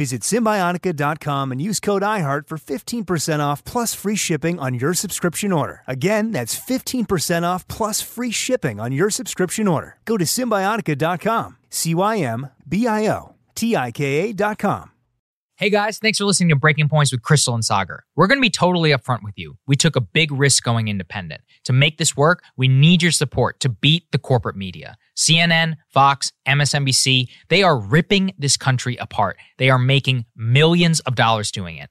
Visit Cymbiotika.com and use code IHEART for 15% off plus free shipping on your subscription order. Again, that's 15% off plus free shipping on your subscription order. Go to Cymbiotika.com, C Y M B I O T I K A.com. Hey guys, thanks for listening to Breaking Points with Krystal and Saagar. We're going to be totally upfront with you. We took a big risk going independent. To make this work, we need your support to beat the corporate media. CNN, Fox, MSNBC, they are ripping this country apart. They are making millions of dollars doing it.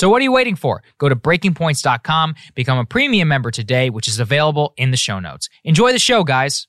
So what are you waiting for? Go to breakingpoints.com, become a premium member today, which is available in the show notes. Enjoy the show, guys.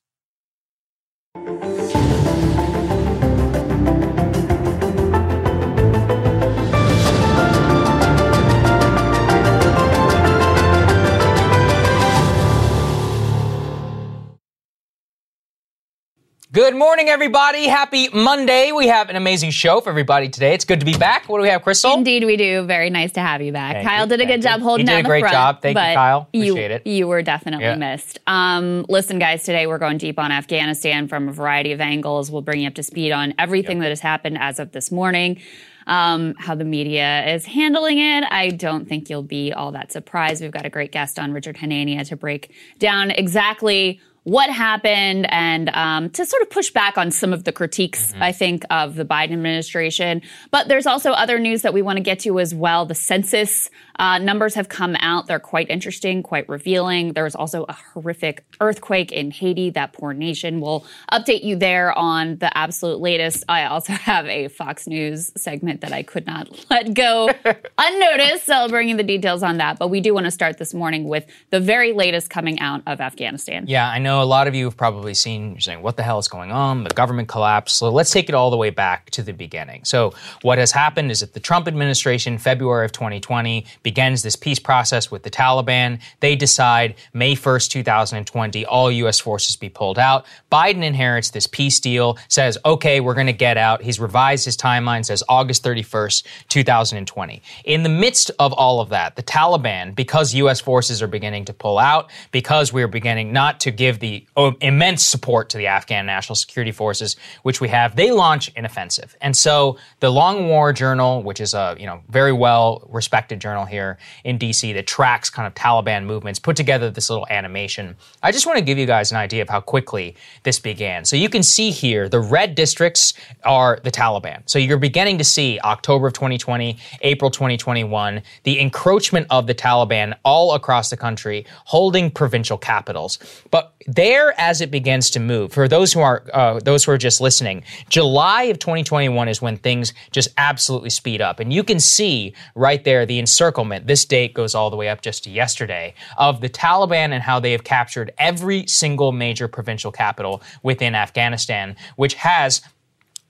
Good morning, everybody. Happy Monday. We have an amazing show for everybody today. It's good to be back. What do we have, Krystal? Indeed, we do. Very nice to have you back. Thank Kyle you, did a good you. job holding You did down a the great front, job. Thank you, Kyle. You, Appreciate it. You were definitely Yeah. missed. Um, listen, guys, today we're going deep on Afghanistan from a variety of angles. We'll bring you up to speed on everything that has happened as of this morning. Um, how the media is handling it. I don't think you'll be all that surprised. We've got a great guest on, Richard Hanania, to break down exactly what happened and um, to sort of push back on some of the critiques, I think, of the Biden administration. But there's also other news that we want to get to as well. The census uh, numbers have come out. They're quite interesting, quite revealing. There was also a horrific earthquake in Haiti. That poor nation. We'll update you there on the absolute latest. I also have a Fox News segment that I could not let go unnoticed. So I'll bring you the details on that. But we do want to start this morning with the very latest coming out of Afghanistan. Yeah, I know a lot of you have probably seen, you're saying, what the hell is going on? The government collapse. So let's take it all the way back to the beginning. So, what has happened is that the Trump administration, February of 2020, begins this peace process with the Taliban. They decide May 1st, 2020, all U.S. forces be pulled out. Biden inherits this peace deal, says, okay, we're going to get out. He's revised his timeline, says August 31st, 2020. In the midst of all of that, the Taliban, because U.S. forces are beginning to pull out, because we're beginning not to give the oh, immense support to the Afghan National Security Forces, which we have, they launch an offensive. And so the Long War Journal, which is a you know very well respected journal here in DC that tracks kind of Taliban movements, put together this little animation. I just want to give you guys an idea of how quickly this began. So you can see here the red districts are the Taliban. So you're beginning to see October of 2020, April 2021, the encroachment of the Taliban all across the country, holding provincial capitals. But there, as it begins to move, for those who are uh, those who are just listening, July of 2021 is when things just absolutely speed up, and you can see right there the encirclement. This date goes all the way up just to yesterday of the Taliban and how they have captured every single major provincial capital within Afghanistan, which has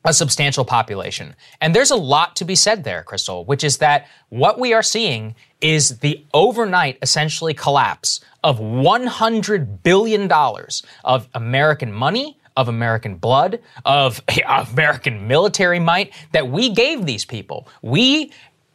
a substantial population. And there's a lot to be said there, Krystal, which is that what we are seeing is the overnight essentially collapse of $100 billion of American money, of American blood, of American military might that we gave these people. We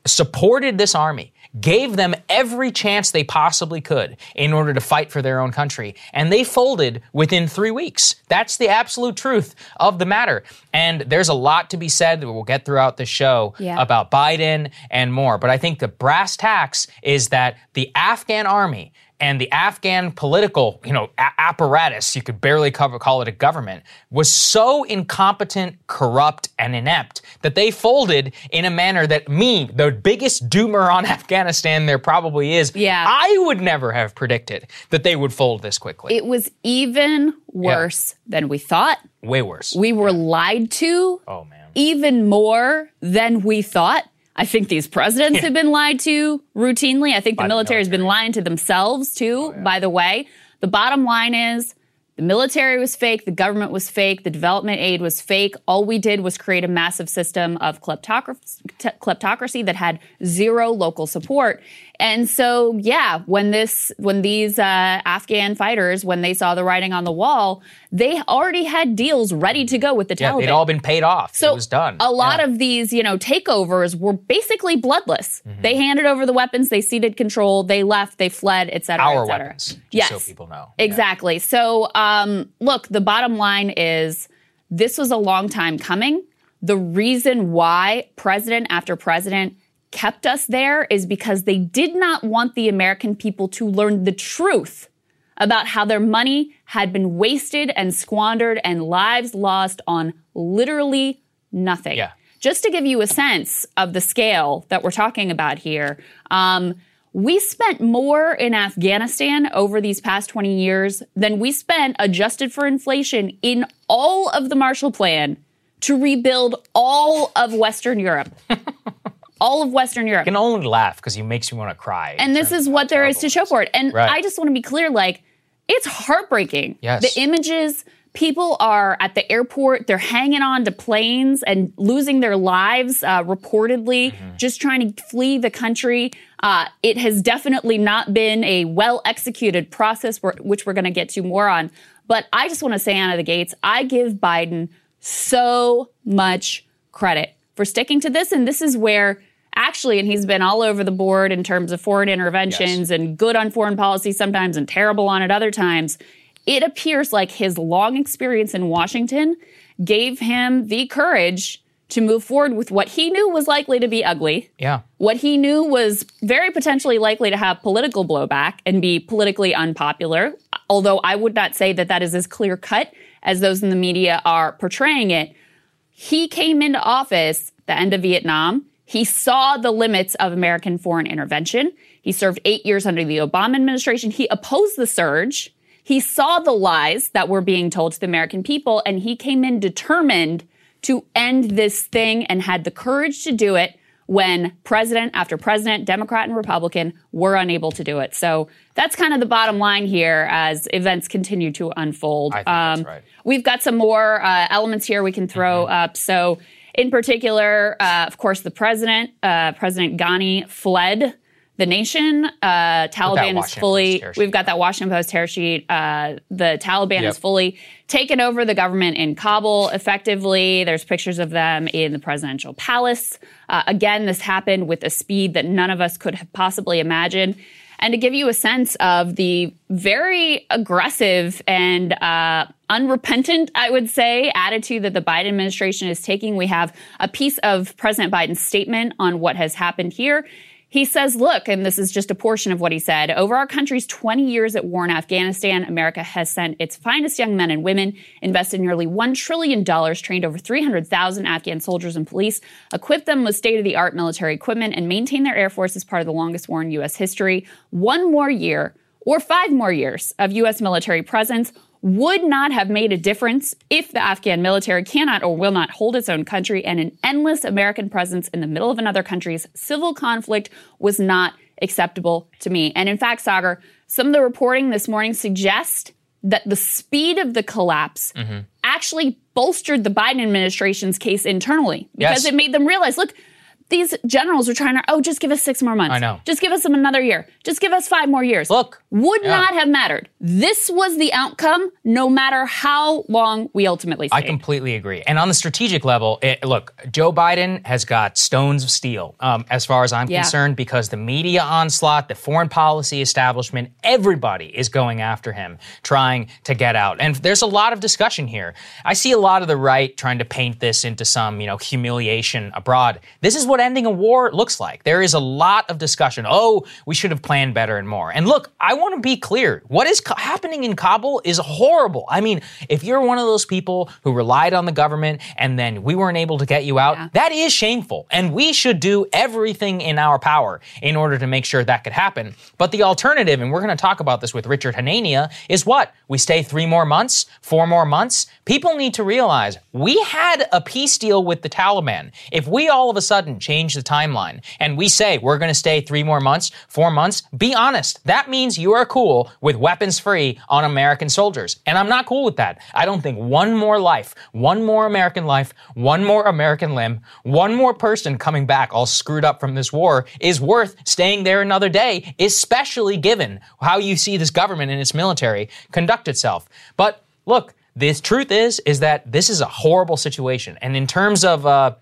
supported this army gave them every chance they possibly could in order to fight for their own country. And they folded within three weeks. That's the absolute truth of the matter. And there's a lot to be said that we'll get throughout the show Yeah. about Biden and more. But I think the brass tacks is that the Afghan army and the Afghan political, you know, a- apparatus, you could barely cover, call it a government, was so incompetent, corrupt, and inept that they folded in a manner that me, the biggest doomer on Afghanistan there probably is, Yeah. I would never have predicted that they would fold this quickly. It was even worse than we thought. Way worse. We were lied to oh man. even more than we thought. I think these presidents have been lied to routinely. I think the the military has been lying to themselves too, oh, by the way. The bottom line is the military was fake, the government was fake, the development aid was fake. All we did was create a massive system of kleptocracy, kleptocracy that had zero local support. And so, yeah, when this, when these uh, Afghan fighters, when they saw the writing on the wall, they already had deals ready to go with the Yeah, Taliban. they'd all been paid off. So it was done. A lot Yeah. of these, you know, takeovers were basically bloodless. Mm-hmm. They handed over the weapons, they ceded control, they left, they fled, et cetera, our et cetera. weapons, just yes, so people know. Yeah. exactly. So, um, look, the bottom line is this was a long time coming. The reason why president after president kept us there is because they did not want the American people to learn the truth about how their money had been wasted and squandered and lives lost on literally nothing. Yeah. Just to give you a sense of the scale that we're talking about here, um, we spent more in Afghanistan over these past 20 years than we spent adjusted for inflation in all of the Marshall Plan to rebuild all of Western Europe. all of Western Europe. I can only laugh because it makes me want to cry. And this is what there is to show for it. And Right. I just want to be clear like, it's heartbreaking. Yes. The images, people are at the airport, they're hanging on to planes and losing their lives, uh, reportedly, Mm-hmm. just trying to flee the country. Uh, it has definitely not been a well executed process, which we're going to get to more on. But I just want to say out of the gates, I give Biden so much credit for sticking to this. And this is where actually, and he's been all over the board in terms of foreign interventions and good on foreign policy sometimes and terrible on it other times. It appears like his long experience in Washington gave him the courage to move forward with what he knew was likely to be ugly Yeah. what he knew was very potentially likely to have political blowback and be politically unpopular, although I would not say that that is as clear cut as those in the media are portraying it. He came into office the end of Vietnam. He saw the limits of American foreign intervention. He served eight years under the Obama administration. He opposed the surge. He saw the lies that were being told to the American people, and he came in determined to end this thing and had the courage to do it when president after president, Democrat and Republican, were unable to do it. So that's kind of the bottom line here as events continue to unfold. Um, I think that's right. We've got some more uh, elements here we can throw Mm-hmm. up. So, in particular, uh, of course, the president, uh, President Ghani, fled the nation. Uh, Taliban is fully. Post tear sheet. We've got that Washington Post tear sheet. Uh, the Taliban Yep. is fully taken over the government in Kabul effectively. There's pictures of them in the presidential palace. Uh, again, this happened with a speed that none of us could have possibly imagined. And to give you a sense of the very aggressive and uh, unrepentant, I would say, attitude that the Biden administration is taking, we have a piece of President Biden's statement on what has happened here. He says, look, and this is just a portion of what he said over our country's 20 years at war in Afghanistan, America has sent its finest young men and women, invested nearly $1 trillion, trained over 300,000 Afghan soldiers and police, equipped them with state of the art military equipment, and maintained their air force as part of the longest war in U.S. history. One more year or five more years of U.S. military presence would not have made a difference if the Afghan military cannot or will not hold its own country and an endless American presence in the middle of another country's civil conflict was not acceptable to me. And in fact, Saagar, some of the reporting this morning suggests that the speed of the collapse mm-hmm. actually bolstered the Biden administration's case internally because Yes. it made them realize, look, these generals are trying to, oh, just give us six more months. I know. Just give us another year. Just give us five more years. Look. Would Yeah. not have mattered. This was the outcome, no matter how long we ultimately stayed. I completely agree. And on the strategic level, it, look, Joe Biden has got stones of steel, um, as far as I'm Yeah. concerned, because the media onslaught, the foreign policy establishment, everybody is going after him, trying to get out. And there's a lot of discussion here. I see a lot of the right trying to paint this into some, you know, humiliation abroad. This is what ending a war looks like. There is a lot of discussion. Oh, we should have planned better and more. And look, I want to be clear. What is ca- happening in Kabul is horrible. I mean, if you're one of those people who relied on the government and then we weren't able to get you out, Yeah. that is shameful. And we should do everything in our power in order to make sure that could happen. But the alternative, and we're going to talk about this with Richard Hanania, is what? We stay three more months, four more months? People need to realize we had a peace deal with the Taliban. If we all of a sudden change the timeline and we say we're going to stay three more months, four months, be honest. That means you are cool with weapons free on American soldiers. And I'm not cool with that. I don't think one more life, one more American life, one more American limb, one more person coming back all screwed up from this war is worth staying there another day, especially given how you see this government and its military conduct itself. But look, the truth is, is that this is a horrible situation. And in terms of, uh,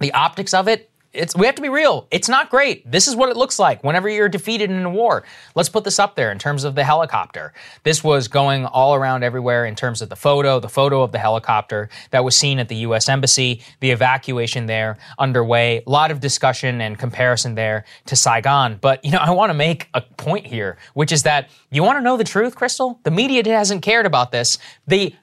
the optics of it, it's we have to be real. It's not great. This is what it looks like whenever you're defeated in a war. Let's put this up there in terms of the helicopter. This was going all around everywhere in terms of the photo, the photo of the helicopter that was seen at the US embassy, the evacuation there underway. A lot of discussion and comparison there to Saigon. But you know, I want to make a point here, which is that you want to know the truth, Krystal? The media hasn't cared about this. The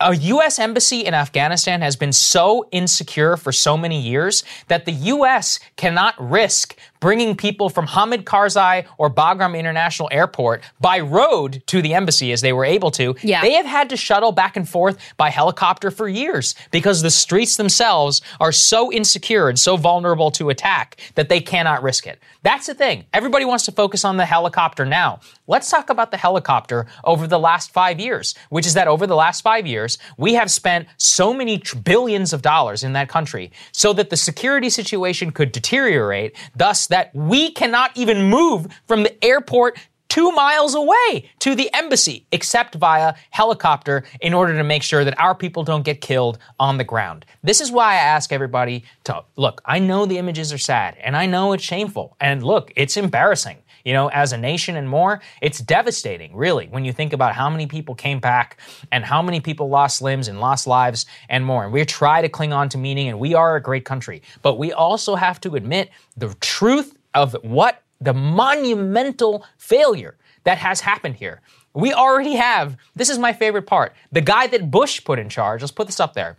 a U.S. embassy in Afghanistan has been so insecure for so many years that the U.S. cannot risk bringing people from Hamid Karzai or Bagram International Airport by road to the embassy as they were able to. Yeah. They have had to shuttle back and forth by helicopter for years because the streets themselves are so insecure and so vulnerable to attack that they cannot risk it. That's the thing. Everybody wants to focus on the helicopter now. Let's talk about the helicopter over the last five years, which is that over the last five years, we have spent so many tr- billions of dollars in that country so that the security situation could deteriorate, thus that we cannot even move from the airport two miles away to the embassy, except via helicopter, in order to make sure that our people don't get killed on the ground. This is why I ask everybody to look, I know the images are sad, and I know it's shameful, and look, it's embarrassing. You know, as a nation and more, it's devastating, really, when you think about how many people came back and how many people lost limbs and lost lives and more. And we try to cling on to meaning, and we are a great country. But we also have to admit the truth of what the monumental failure that has happened here. We already have, this is my favorite part, the guy that Bush put in charge, let's put this up there.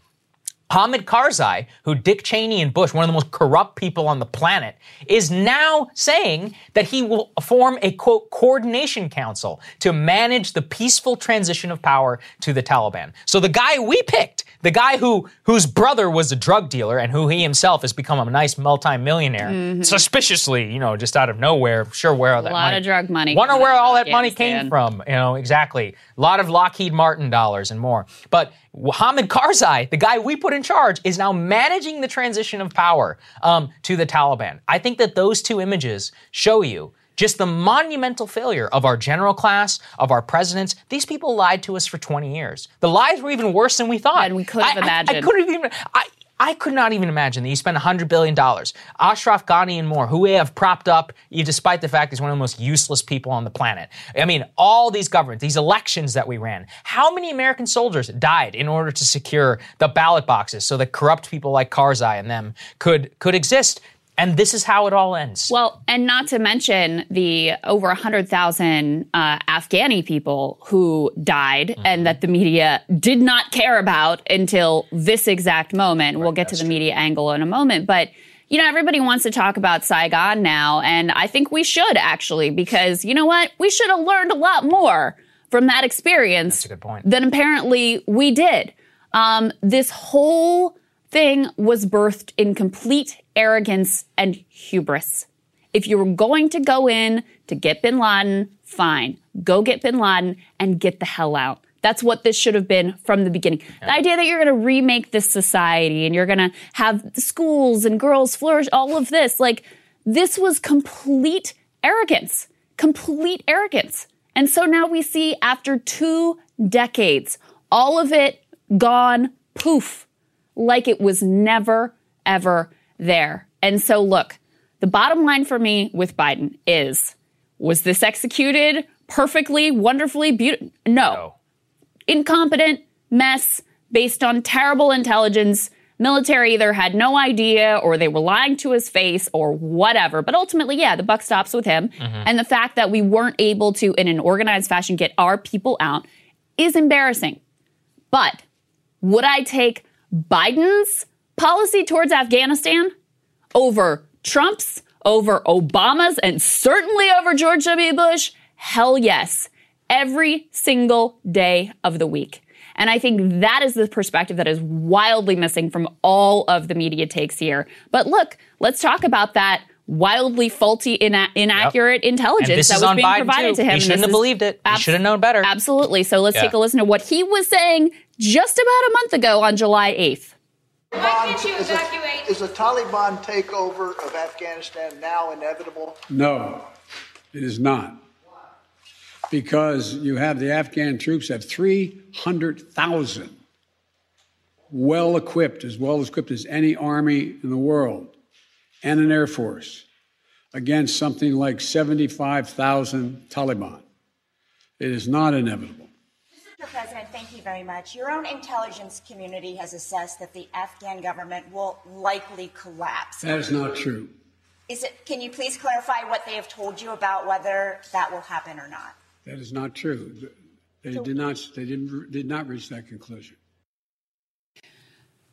Hamid Karzai, who Dick Cheney and Bush, one of the most corrupt people on the planet, is now saying that he will form a quote coordination council to manage the peaceful transition of power to the Taliban. So the guy we picked, the guy who whose brother was a drug dealer and who he himself has become a nice multimillionaire, suspiciously, you know, just out of nowhere, sure where all that Mm-hmm. lot money. of drug money Wonder where all that money came from from, you know, exactly. A lot of Lockheed Martin dollars and more. But Hamid Karzai, the guy we put in charge, is now managing the transition of power um, to the Taliban. I think that those two images show you just the monumental failure of our general class, of our presidents. These people lied to us for 20 years. The lies were even worse than we thought. And we couldn't have I- I- I couldn't even. I, I could not even imagine that you spend $100 billion. Ashraf Ghani and more, who we have propped up, despite the fact he's one of the most useless people on the planet. I mean, all these governments, these elections that we ran, how many American soldiers died in order to secure the ballot boxes so that corrupt people like Karzai and them could, could exist? And this is how it all ends. Well, and not to mention the over 100,000 uh, Afghani people who died Mm-hmm. and that the media did not care about until this exact moment. we'll get to the media angle in a moment. But, you know, everybody wants to talk about Saigon now. And I think we should actually, because you know what? We should have learned a lot more from that experience That's a good point. than apparently we did. Um, this whole thing was birthed in complete arrogance and hubris. If you were going to go in to get bin Laden, fine. Go get bin Laden and get the hell out. That's what this should have been from the beginning. Yeah. The idea that you're going to remake this society and you're going to have schools and girls flourish, all of this, like, this was complete arrogance, complete arrogance. And so now we see after two decades, all of it gone poof, like it was never, ever there. And so, look, the bottom line for me with Biden is was this executed perfectly, wonderfully, beautiful? No. no. Incompetent mess based on terrible intelligence. Military either had no idea or they were lying to his face or whatever. But ultimately, yeah, the buck stops with him. Mm-hmm. And the fact that we weren't able to, in an organized fashion, get our people out is embarrassing. But would I take Biden's policy towards Afghanistan over Trump's, over Obama's, and certainly over George W. Bush? Hell yes. Every single day of the week. And I think that is the perspective that is wildly missing from all of the media takes here. But look, let's talk about that wildly faulty, ina- inaccurate yep. intelligence that was being Biden provided too. to him. He shouldn't have believed it. Abs- he should have known better. Absolutely. So let's yeah. take a listen to what he was saying just about a month ago on July 8th. Why can't you evacuate? Is a, is a Taliban takeover of Afghanistan now inevitable? No, it is not. Because you have the Afghan troops have 300,000 well equipped, as well equipped as any army in the world, and an air force against something like 75,000 Taliban. It is not inevitable. Mr. President, thank you very much. Your own intelligence community has assessed that the Afghan government will likely collapse. That is not true. Is it, can you please clarify what they have told you about whether that will happen or not? That is not true. They so, did not. They didn't. Did not reach that conclusion.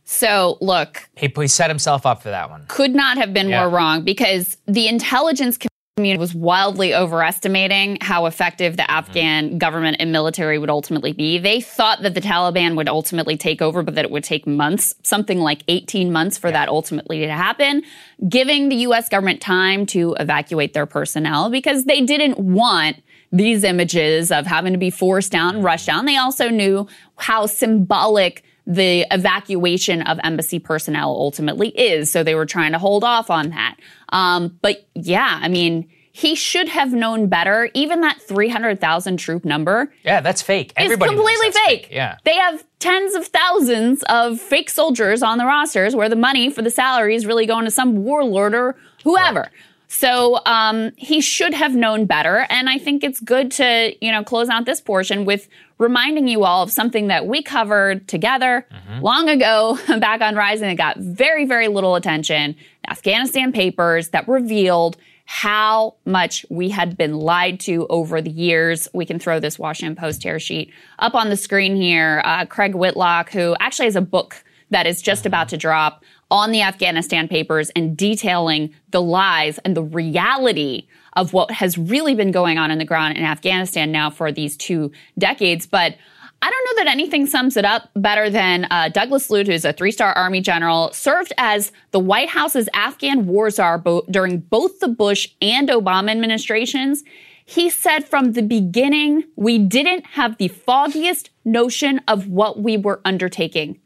So look, he, he set himself up for that one. Could not have been yeah. more wrong because the intelligence community was wildly overestimating how effective the mm-hmm. Afghan government and military would ultimately be. They thought that the Taliban would ultimately take over, but that it would take months, something like 18 months for yeah. that ultimately to happen, giving the U.S. government time to evacuate their personnel because they didn't want these images of having to be forced down, and rushed down. They also knew how symbolic the evacuation of embassy personnel ultimately is. So they were trying to hold off on that. Um, but yeah, I mean, he should have known better. Even that 300,000 troop number. Yeah, that's fake. Everybody is completely fake. fake. Yeah. They have tens of thousands of fake soldiers on the rosters where the money for the salary is really going to some warlord or whoever. Right. So um, he should have known better. And I think it's good to, you know, close out this portion with reminding you all of something that we covered together mm-hmm. long ago back on Rising that got very, very little attention. Afghanistan papers that revealed how much we had been lied to over the years. We can throw this Washington Post tear sheet up on the screen here. Uh, Craig Whitlock, who actually has a book that is just mm-hmm. about to drop on the Afghanistan papers and detailing the lies and the reality of what has really been going on in the ground in Afghanistan now for these two decades. But I don't know that anything sums it up better than uh, Douglas Lute, who's a three star Army general, served as the White House's Afghan war czar bo- during both the Bush and Obama administrations. He said from the beginning, we didn't have the foggiest notion of what we were undertaking.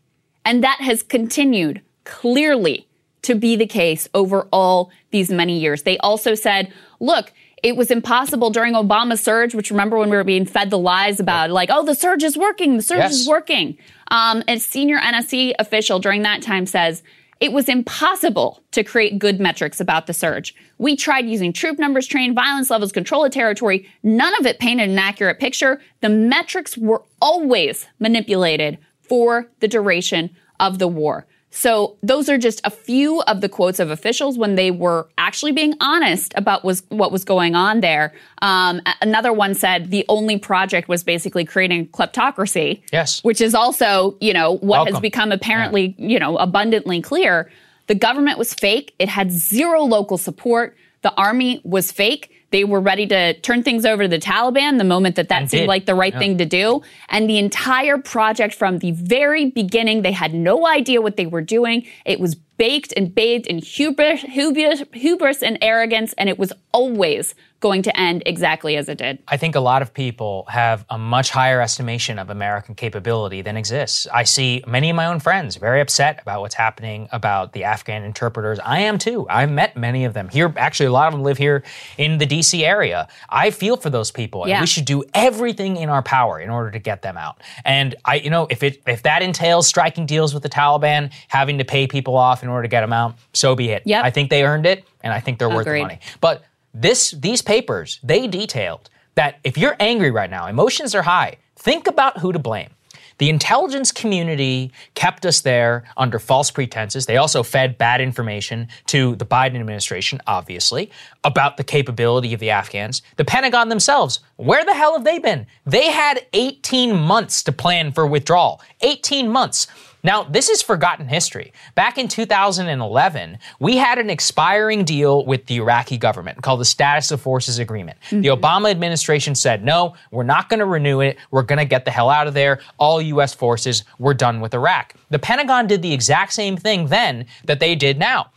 And that has continued clearly to be the case over all these many years. They also said, look, it was impossible during Obama's surge, which remember when we were being fed the lies about like, oh, the surge is working, the surge yes. is working. Um, a senior NSC official during that time says, it was impossible to create good metrics about the surge. We tried using troop numbers, trained violence levels, control of territory. None of it painted an accurate picture. The metrics were always manipulated for the duration of the war. So those are just a few of the quotes of officials when they were actually being honest about was what was going on there. Um, another one said the only project was basically creating kleptocracy. Yes, which is also you know what Welcome. has become apparently yeah. you know abundantly clear. The government was fake. It had zero local support. The army was fake. They were ready to turn things over to the Taliban the moment that that And seemed did. like the right Yeah. thing to do. And the entire project from the very beginning, they had no idea what they were doing. It was baked and bathed in hubris, hubris, hubris and arrogance, and it was always going to end exactly as it did. I think a lot of people have a much higher estimation of American capability than exists. I see many of my own friends very upset about what's happening about the Afghan interpreters. I am too. I've met many of them here. Actually, a lot of them live here in the DC area. I feel for those people, and Yeah. we should do everything in our power in order to get them out. And I, you know, if it if that entails striking deals with the Taliban, having to pay people off in order to get them out, so be it. Yep. I think they earned it, and I think they're worth the money. But this these papers they detailed that if you're angry right now, emotions are high. Think about who to blame. The intelligence community kept us there under false pretenses. They also fed bad information to the Biden administration, obviously, about the capability of the Afghans. The Pentagon themselves, where the hell have they been? They had 18 months to plan for withdrawal. 18 months. Now, this is forgotten history. Back in 2011, we had an expiring deal with the Iraqi government called the Status of Forces Agreement. The mm-hmm. Obama administration said, no, we're not going to renew it. We're going to get the hell out of there. All U.S. forces were done with Iraq. The Pentagon did the exact same thing then that they did now.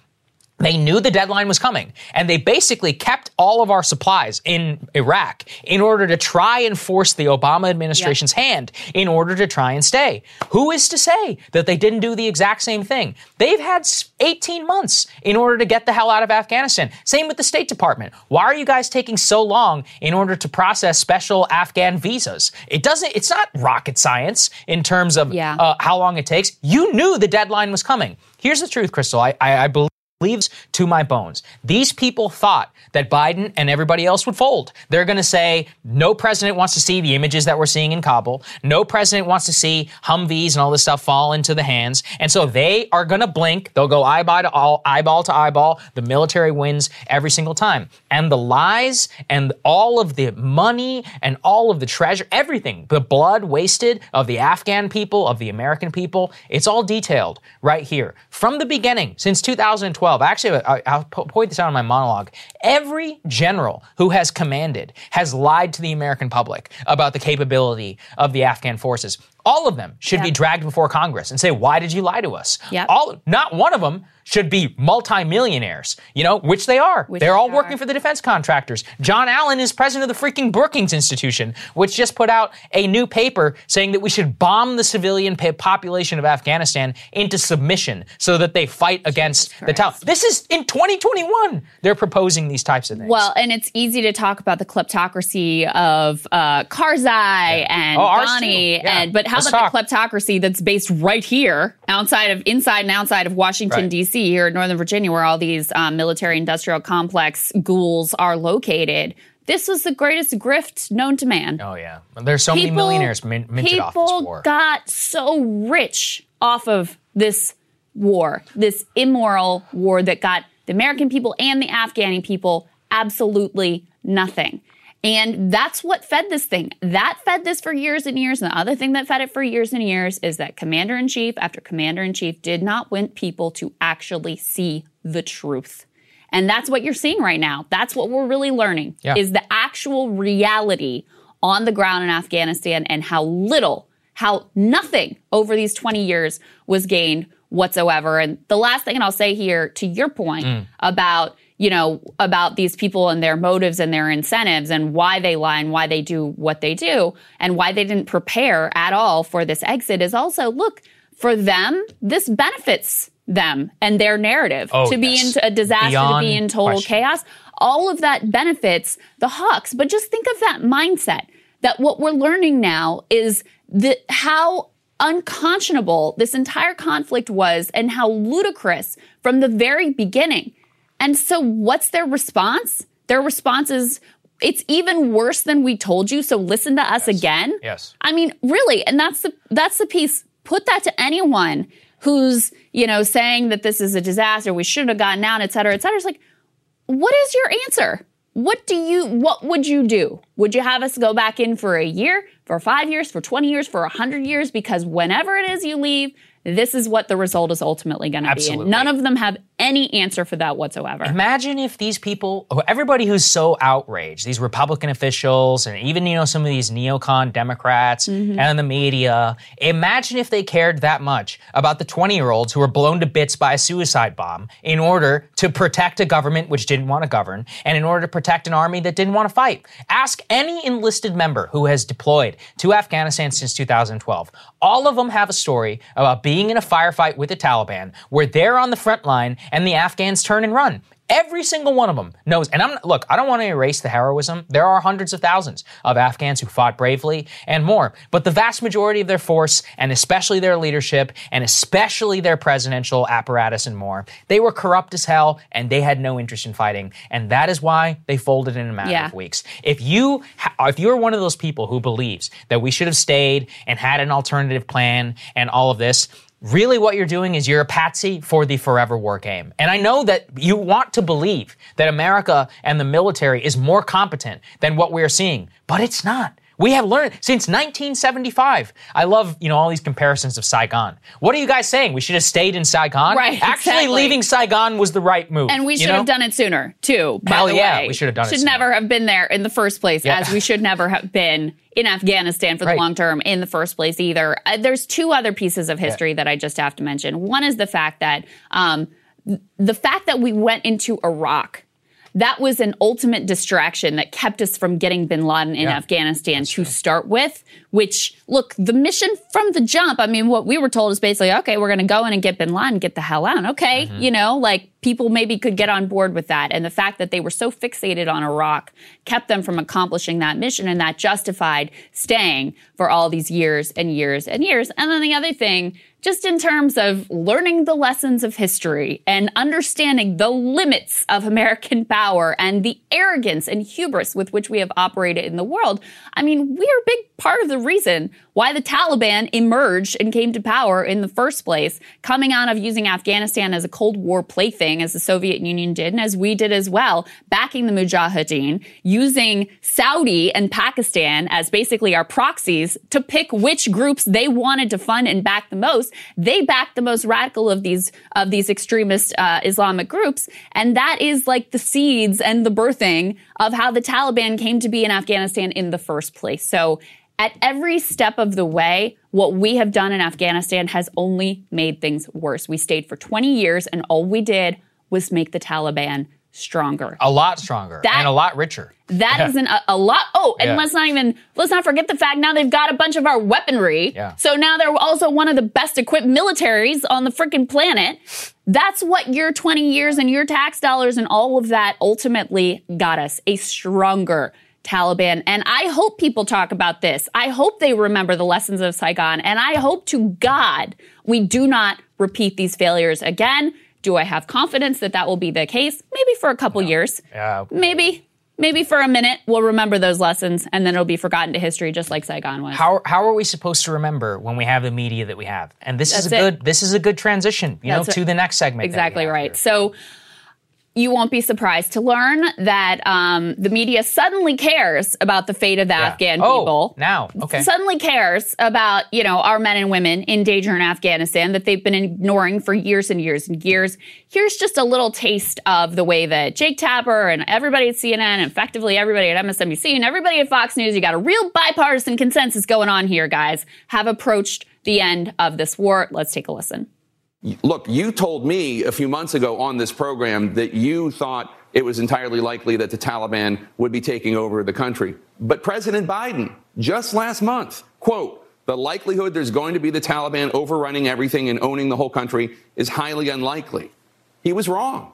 They knew the deadline was coming, and they basically kept all of our supplies in Iraq in order to try and force the Obama administration's hand in order to try and stay. Who is to say that they didn't do the exact same thing? They've had 18 months in order to get the hell out of Afghanistan. Same with the State Department. Why are you guys taking so long in order to process special Afghan visas? It doesn't, it's not rocket science in terms of Yeah. uh, how long it takes. You knew the deadline was coming. Here's the truth, Krystal. I, I, I believe believes to my bones. These people thought that Biden and everybody else would fold. They're going to say, no president wants to see the images that we're seeing in Kabul. No president wants to see Humvees and all this stuff fall into the hands. And so they are going to blink. They'll go eyeball to all, eyeball to eyeball. The military wins every single time. And the lies and all of the money and all of the treasure, everything, the blood wasted of the Afghan people, of the American people, it's all detailed right here. From the beginning, since 2012, actually, I- I'll point this out in my monologue. Every general who has commanded has lied to the American public about the capability of the Afghan forces. All of them should be dragged before Congress and say, why did you lie to us? Yep. All, not one of them should be multimillionaires, you know, which they are. Which They're all they working for the defense contractors. John Allen is president of the freaking Brookings Institution, which just put out a new paper saying that we should bomb the civilian population of Afghanistan into submission so that they fight against the Taliban. This is in 2021. They're proposing these types of things. Well, and it's easy to talk about the kleptocracy of uh, Karzai and Oh, Ghani. Yeah. and but how Let's about talk. the kleptocracy that's based right here, outside of inside and outside of Washington Right. D.C. here in Northern Virginia, where all these um, military-industrial complex ghouls are located. This was the greatest grift known to man. oh yeah, there's so many millionaires min- minted off this people war. got so rich off of this war, this immoral war that got the American people and the Afghani people absolutely nothing. And that's what fed this thing. That fed this for years and years. And the other thing that fed it for years and years is that commander in chief after commander in chief did not want people to actually see the truth. And that's what you're seeing right now. That's what we're really learning Yeah. is the actual reality on the ground in Afghanistan and how little, how nothing over these 20 years was gained whatsoever. And the last thing, and I'll say here to your point mm. about, you know, about these people and their motives and their incentives and why they lie and why they do what they do and why they didn't prepare at all for this exit is also look, for them, this benefits them and their narrative Oh, to be yes. in a disaster, Beyond to be in total question. chaos. All of that benefits the Hawks. But just think of that mindset that what we're learning now is the, how unconscionable this entire conflict was and how ludicrous from the very beginning. And so what's their response? Their response is, it's even worse than we told you. So listen to us again. Yes. I mean, really, and that's the that's the piece. Put that to anyone who's you know saying that this is a disaster. We shouldn't have gotten out, et cetera, et cetera. It's like, what is your answer? What do you? What would you do? Would you have us go back in for a year, for five years, for twenty years, for a hundred years? Because whenever it is you leave, this is what the result is ultimately going to be. And none of them have any answer for that whatsoever. Imagine if these people, everybody who's so outraged, these Republican officials, and even you know some of these neocon Democrats mm-hmm. and the media, imagine if they cared that much about the 20 year olds who were blown to bits by a suicide bomb in order to protect a government which didn't want to govern and in order to protect an army that didn't want to fight. Ask any enlisted member who has deployed to Afghanistan since 2012. All of them have a story about being in a firefight with the Taliban where they're on the front line and the Afghans turn and run. Every single one of them knows. And I'm look, I don't want to erase the heroism. There are hundreds of thousands of Afghans who fought bravely and more. But the vast majority of their force, and especially their leadership, and especially their presidential apparatus and more, they were corrupt as hell and they had no interest in fighting. And that is why they folded in a matter yeah. of weeks. If you if you're one of those people who believes that we should have stayed and had an alternative plan and all of this, really what you're doing is you're a patsy for the forever war game. And I know that you want to believe that America and the military is more competent than what we're seeing, but it's not. We have learned since 1975. I love, you know, all these comparisons of Saigon. What are you guys saying? We should have stayed in Saigon? Right. Actually, exactly. leaving Saigon was the right move. And we should know? have done it sooner, too. By Hell the yeah, way. we should have done should it. Should never have been there in the first place, yeah. as we should never have been in Afghanistan for the right. long term in the first place either. Uh, there's two other pieces of history yeah. that I just have to mention. One is the fact that um, the fact that we went into Iraq that was an ultimate distraction that kept us from getting bin Laden in yeah, Afghanistan to true. start with. Which, look, the mission from the jump, I mean, what we were told is basically, okay, we're going to go in and get bin Laden, get the hell out. Okay, mm-hmm. you know, like people maybe could get on board with that. And the fact that they were so fixated on Iraq kept them from accomplishing that mission, and that justified staying for all these years and years and years. And then the other thing just in terms of learning the lessons of history and understanding the limits of American power and the arrogance and hubris with which we have operated in the world. I mean, we are a big part of the reason why the Taliban emerged and came to power in the first place, coming out of using Afghanistan as a Cold War plaything, as the Soviet Union did, and as we did as well, backing the Mujahideen, using Saudi and Pakistan as basically our proxies to pick which groups they wanted to fund and back the most. They backed the most radical of these of these extremist uh, Islamic groups, and that is like the seeds and the birthing of how the Taliban came to be in Afghanistan in the first place. So at every step of the way, what we have done in Afghanistan has only made things worse. We stayed for 20 years and all we did was make the Taliban stronger. A lot stronger that, and a lot richer. That yeah. isn't a, a, lot. Oh, and yeah. let's not even let's not forget the fact now they've got a bunch of our weaponry. Yeah. So now they're also one of the best equipped militaries on the freaking planet. That's what your 20 years and your tax dollars and all of that ultimately got us a stronger Taliban. And I hope people talk about this. I hope they remember the lessons of Saigon. And I hope to God we do not repeat these failures again. Do I have confidence that that will be the case? Maybe for a couple no. years. Yeah. Maybe. Maybe for a minute we'll remember those lessons and then it'll be forgotten to history just like Saigon was. How, how are we supposed to remember when we have the media that we have? And this That's is a it. good this is a good transition, you That's know, to the next segment. Exactly right. Here. So you won't be surprised to learn that um, the media suddenly cares about the fate of the yeah. Afghan oh, people. Now, okay. Suddenly cares about you know our men and women in danger in Afghanistan that they've been ignoring for years and years and years. Here's just a little taste of the way that Jake Tapper and everybody at CNN, and effectively everybody at MSNBC and everybody at Fox News, you got a real bipartisan consensus going on here, guys, have approached the end of this war. Let's take a listen. Look, you told me a few months ago on this program that you thought it was entirely likely that the Taliban would be taking over the country. But President Biden, just last month, quote, the likelihood there's going to be the Taliban overrunning everything and owning the whole country is highly unlikely. He was wrong.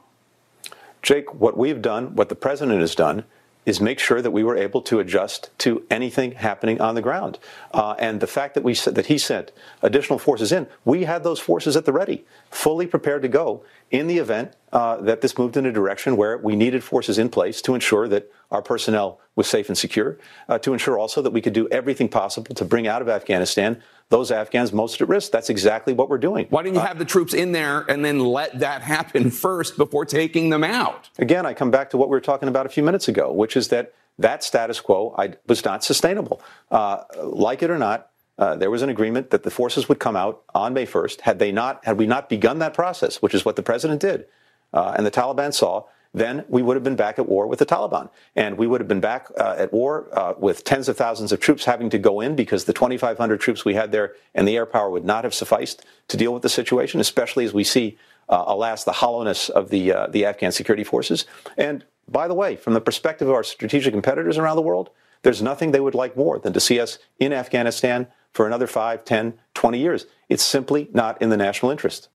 Jake, what we've done, what the president has done, is make sure that we were able to adjust to anything happening on the ground. Uh, and the fact that we that he sent additional forces in, we had those forces at the ready, fully prepared to go in the event uh, that this moved in a direction where we needed forces in place to ensure that our personnel was safe and secure, uh, to ensure also that we could do everything possible to bring out of Afghanistan those Afghans most at risk. That's exactly what we're doing. Why didn't you uh, have the troops in there and then let that happen first before taking them out? Again, I come back to what we were talking about a few minutes ago, which is that that status quo I, was not sustainable. Uh, like it or not, uh, there was an agreement that the forces would come out on May 1st. Had they not, had we not begun that process, which is what the president did, uh, and the Taliban saw, then we would have been back at war with the Taliban. And we would have been back uh, at war uh, with tens of thousands of troops having to go in because the 2,500 troops we had there and the air power would not have sufficed to deal with the situation, especially as we see, uh, alas, the hollowness of the, uh, the Afghan security forces. And by the way, from the perspective of our strategic competitors around the world, there's nothing they would like more than to see us in Afghanistan for another 5, 10, 20 years. It's simply not in the national interest.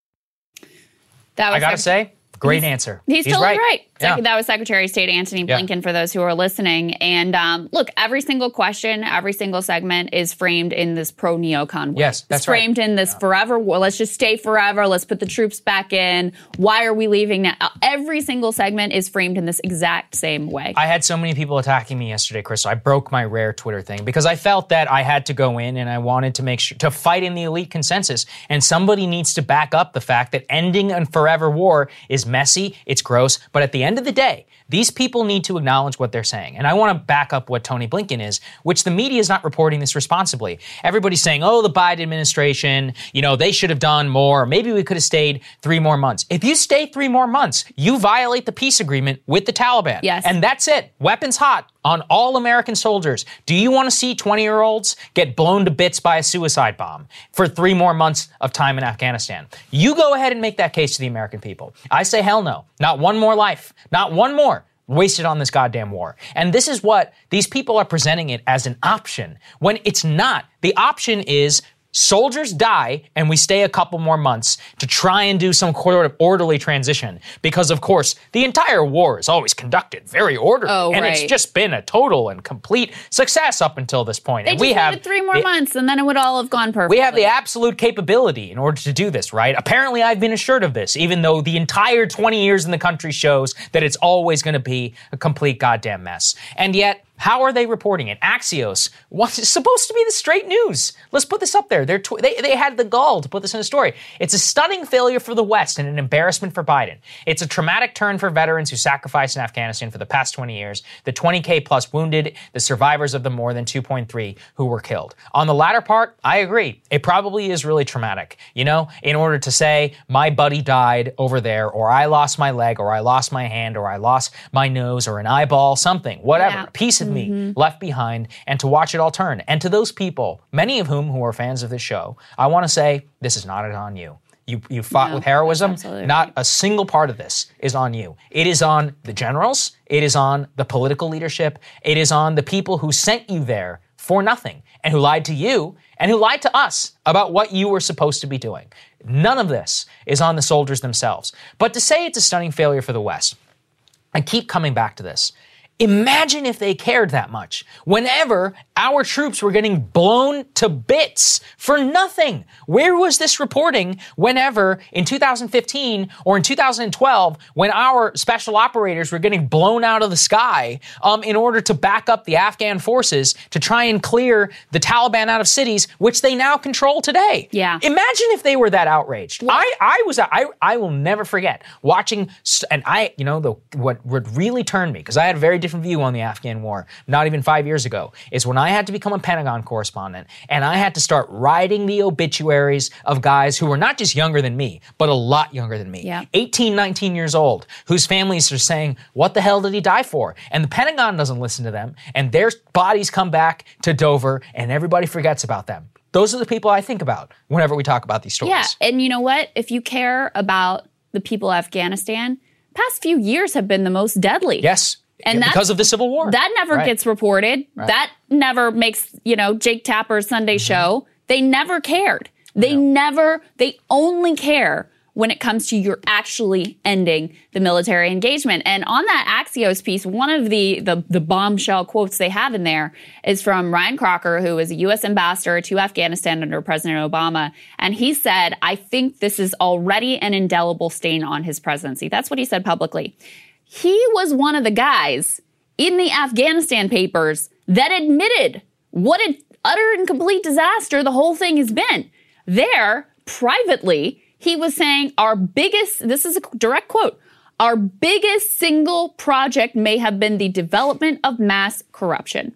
That was I got to say, Great he's, answer. He's, he's totally right. right. Yeah. That was Secretary of State Antony Blinken yeah. for those who are listening. And um, look, every single question, every single segment is framed in this pro neocon way. Yes, that's it's framed right. in this yeah. forever war. Let's just stay forever. Let's put the troops back in. Why are we leaving now? Every single segment is framed in this exact same way. I had so many people attacking me yesterday, Chris. So I broke my rare Twitter thing because I felt that I had to go in and I wanted to make sure to fight in the elite consensus. And somebody needs to back up the fact that ending a forever war is messy. It's gross. But at the end of the day, these people need to acknowledge what they're saying. And I want to back up what Tony Blinken is, which the media is not reporting this responsibly. Everybody's saying, oh, the Biden administration, you know, they should have done more. Maybe we could have stayed three more months. If you stay three more months, you violate the peace agreement with the Taliban. Yes. And that's it. Weapons hot on all American soldiers. Do you want to see 20 year olds get blown to bits by a suicide bomb for three more months of time in Afghanistan? You go ahead and make that case to the American people. I say hell no. Not one more life. Not one more wasted on this goddamn war. And this is what these people are presenting it as an option when it's not. The option is soldiers die and we stay a couple more months to try and do some sort of orderly transition because of course the entire war is always conducted very orderly oh, and right. it's just been a total and complete success up until this point. They and we have three more the, months and then it would all have gone perfectly. We have the absolute capability in order to do this right? Apparently i've been assured of this even though the entire 20 years in the country shows that it's always going to be a complete goddamn mess. And yet how are they reporting it? Axios, what's supposed to be the straight news? Let's put this up there. Tw- they, they had the gall to put this in a story. It's a stunning failure for the West and an embarrassment for Biden. It's a traumatic turn for veterans who sacrificed in Afghanistan for the past 20 years, the 20K plus wounded, the survivors of the more than 2.3 who were killed. On the latter part, I agree. It probably is really traumatic. You know, in order to say, my buddy died over there, or I lost my leg, or I lost my hand, or I lost my nose, or an eyeball, something, whatever, yeah. piece of me mm-hmm. left behind and to watch it all turn. And to those people, many of whom who are fans of this show, I want to say this is not on you. You, you fought no, with heroism. Not right. a single part of this is on you. It is on the generals. It is on the political leadership. It is on the people who sent you there for nothing and who lied to you and who lied to us about what you were supposed to be doing. None of this is on the soldiers themselves. But to say it's a stunning failure for the West, I keep coming back to this. Imagine if they cared that much. Whenever our troops were getting blown to bits for nothing. Where was this reporting whenever in 2015 or in 2012 when our special operators were getting blown out of the sky um, in order to back up the Afghan forces to try and clear the Taliban out of cities, which they now control today? Yeah. Imagine if they were that outraged. I, I was, I, I will never forget watching, and I, you know, the, what, what really turned me, because I had a very different view on the Afghan war, not even five years ago, is when I had to become a Pentagon correspondent and I had to start writing the obituaries of guys who were not just younger than me, but a lot younger than me. Yeah. 18, 19 years old, whose families are saying, What the hell did he die for? And the Pentagon doesn't listen to them, and their bodies come back to Dover, and everybody forgets about them. Those are the people I think about whenever we talk about these stories. Yeah, and you know what? If you care about the people of Afghanistan, past few years have been the most deadly. Yes. And because of the Civil War. That never right. gets reported. Right. That never makes, you know, Jake Tapper's Sunday mm-hmm. show. They never cared. They never, they only care when it comes to you're actually ending the military engagement. And on that Axios piece, one of the, the, the bombshell quotes they have in there is from Ryan Crocker, who is a U.S. ambassador to Afghanistan under President Obama. And he said, I think this is already an indelible stain on his presidency. That's what he said publicly. He was one of the guys in the Afghanistan papers that admitted what an utter and complete disaster the whole thing has been. There, privately, he was saying our biggest, this is a direct quote, our biggest single project may have been the development of mass corruption.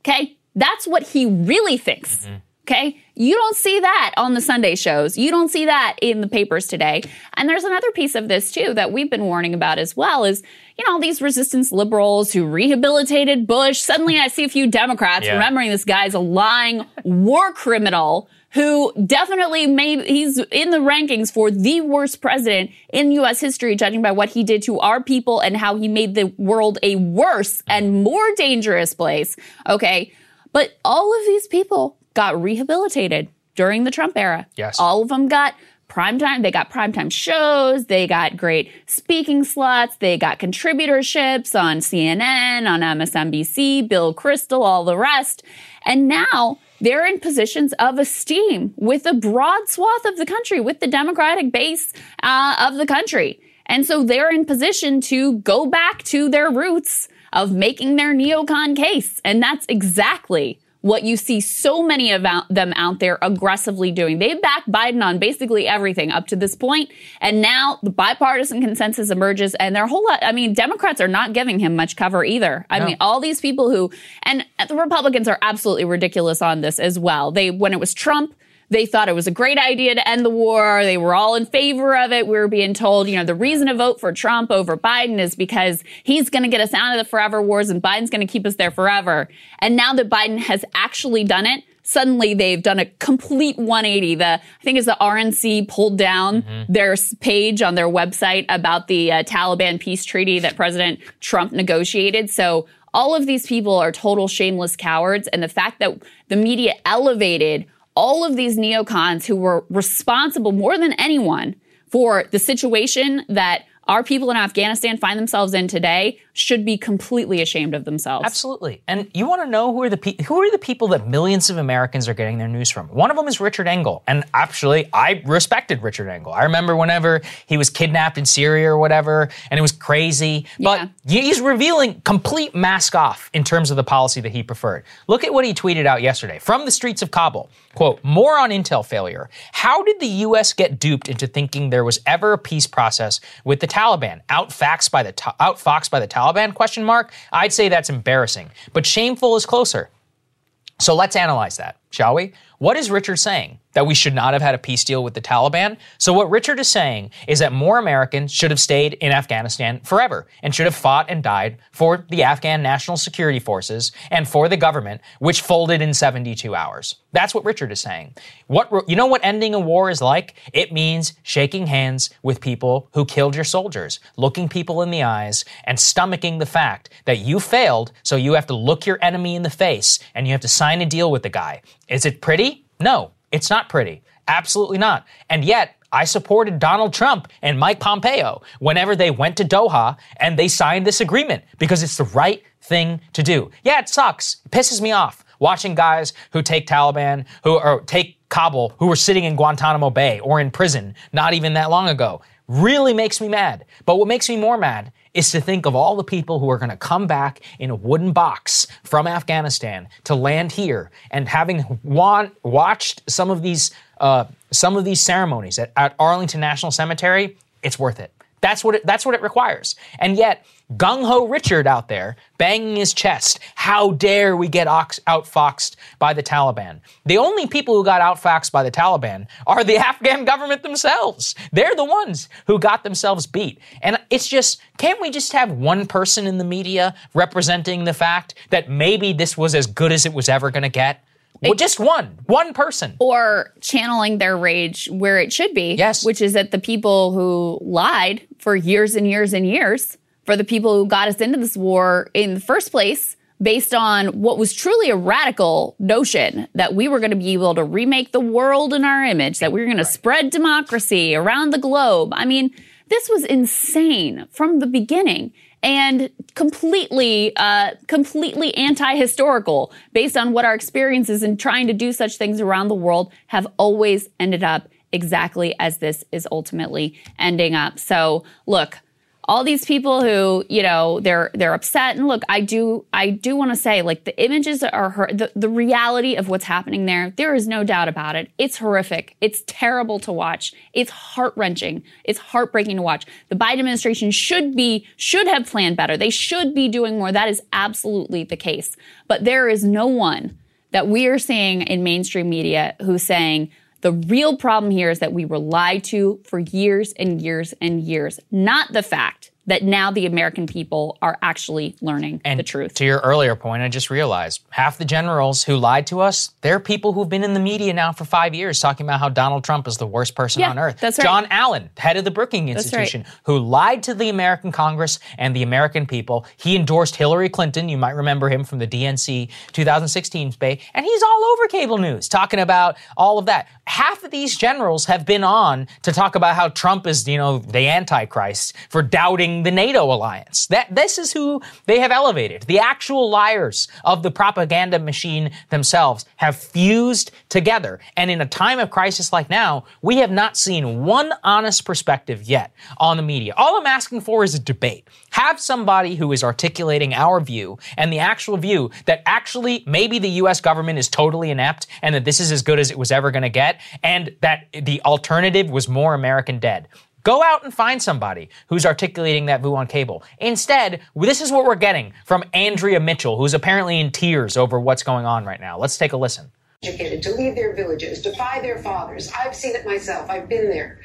Okay? That's what he really thinks. Mm-hmm. Okay. You don't see that on the Sunday shows. You don't see that in the papers today. And there's another piece of this too that we've been warning about as well is, you know, these resistance liberals who rehabilitated Bush. Suddenly I see a few Democrats Yeah. remembering this guy's a lying war criminal who definitely made, he's in the rankings for the worst president in U.S. history, judging by what he did to our people and how he made the world a worse and more dangerous place. Okay. But all of these people got rehabilitated during the Trump era. Yes. All of them got primetime. They got primetime shows. They got great speaking slots. They got contributorships on CNN, on MSNBC, Bill Kristol, all the rest. And now they're in positions of esteem with a broad swath of the country, with the Democratic base uh, of the country. And so they're in position to go back to their roots of making their neocon case. And that's exactly what you see so many of them out there aggressively doing. They backed Biden on basically everything up to this point, and now the bipartisan consensus emerges, and their whole lot. I mean, Democrats are not giving him much cover either. I No. mean, all these people who, and the Republicans are absolutely ridiculous on this as well. They, when it was Trump, they thought it was a great idea to end the war. They were all in favor of it. We were being told, you know, the reason to vote for Trump over Biden is because he's going to get us out of the forever wars and Biden's going to keep us there forever. And now that Biden has actually done it, suddenly they've done a complete 180. The, I think it's the RNC pulled down their page on their website about the uh, Taliban peace treaty that President Trump negotiated. So all of these people are total shameless cowards. And the fact that the media elevated all of these neocons who were responsible more than anyone for the situation that our people in Afghanistan find themselves in today should be completely ashamed of themselves. Absolutely. And you want to know who are the pe- who are the people that millions of Americans are getting their news from? One of them is Richard Engel. And actually, I respected Richard Engel. I remember whenever he was kidnapped in Syria or whatever, and it was crazy. But he's revealing complete mask off in terms of the policy that he preferred. Look at what he tweeted out yesterday from the streets of Kabul. Quote, more on intel failure. How did the US get duped into thinking there was ever a peace process with the Taliban? Outfoxed by the outfoxed by the Taliban? Question mark. I'd say that's embarrassing, but shameful is closer. So let's analyze that, shall we? What is Richard saying? That we should not have had a peace deal with the Taliban? So, what Richard is saying is that more Americans should have stayed in Afghanistan forever and should have fought and died for the Afghan National Security Forces and for the government, which folded in 72 hours. That's what Richard is saying. What you know what ending a war is like? It means shaking hands with people who killed your soldiers, looking people in the eyes, and stomaching the fact that you failed, so you have to look your enemy in the face and you have to sign a deal with the guy. Is it pretty? No, it's not pretty. Absolutely not. And yet, I supported Donald Trump and Mike Pompeo whenever they went to Doha and they signed this agreement because it's the right thing to do. Yeah, it sucks. It pisses me off watching guys who take Taliban, who or take Kabul, who were sitting in Guantanamo Bay or in prison not even that long ago. Really makes me mad. But what makes me more mad is to think of all the people who are going to come back in a wooden box from Afghanistan to land here and having wa- watched some of these uh, some of these ceremonies at, at Arlington National Cemetery, it's worth it. That's what it, that's what it requires. And yet, gung ho Richard out there banging his chest. How dare we get ox- outfoxed by the Taliban? The only people who got outfoxed by the Taliban are the Afghan government themselves. They're the ones who got themselves beat. And it's just, can't we just have one person in the media representing the fact that maybe this was as good as it was ever going to get? Well, just one, one person. Or channeling their rage where it should be. Yes. Which is that the people who lied for years and years and years, for the people who got us into this war in the first place, based on what was truly a radical notion that we were going to be able to remake the world in our image, that we were going to spread democracy around the globe. I mean, this was insane from the beginning and completely, uh, completely anti-historical based on what our experiences in trying to do such things around the world have always ended up exactly as this is ultimately ending up. So look, all these people who you know they're they're upset. And look i do i do want to say like the images are her, the, the reality of what's happening there there is no doubt about it. It's horrific. It's terrible to watch. It's heart-wrenching. It's heartbreaking to watch. The biden administration should be should have planned better. They should be doing more. That is absolutely the case. But there is no one that we are seeing in mainstream media who's saying the real problem here is that we were lied to for years and years and years, not the fact that now the American people are actually learning and the truth. To your earlier point, I just realized half the generals who lied to us, they're people who've been in the media now for five years talking about how Donald Trump is the worst person Yeah, on earth. that's right. John Allen, head of the Brookings Institution, right. who lied to the American Congress and the American people. He endorsed Hillary Clinton. You might remember him from the DNC 2016 debate. And he's all over cable news talking about all of that. Half of these generals have been on to talk about how Trump is, you know, the Antichrist for doubting the NATO alliance. That this is who they have elevated. The actual liars of the propaganda machine themselves have fused together. And in a time of crisis like now, we have not seen one honest perspective yet on the media. All I'm asking for is a debate. Have somebody who is articulating our view and the actual view that actually maybe the US government is totally inept and that this is as good as it was ever going to get and that the alternative was more American dead. Go out and find somebody who's articulating that view on cable. Instead, this is what we're getting from Andrea Mitchell, who's apparently in tears over what's going on right now. Let's take a listen. educated to leave their villages, defy their fathers. I've seen it myself. I've been there.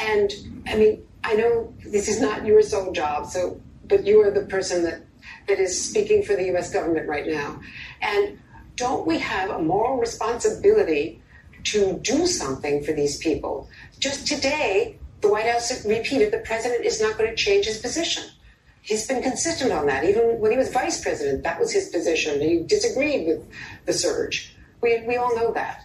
And I mean, I know this is not your sole job, so but you are the person that that is speaking for the US government right now. And don't we have a moral responsibility to do something for these people? Just today, the White House repeated the president is not going to change his position. He's been consistent on that. Even when he was vice president, that was his position. He disagreed with the surge. We, we all know that.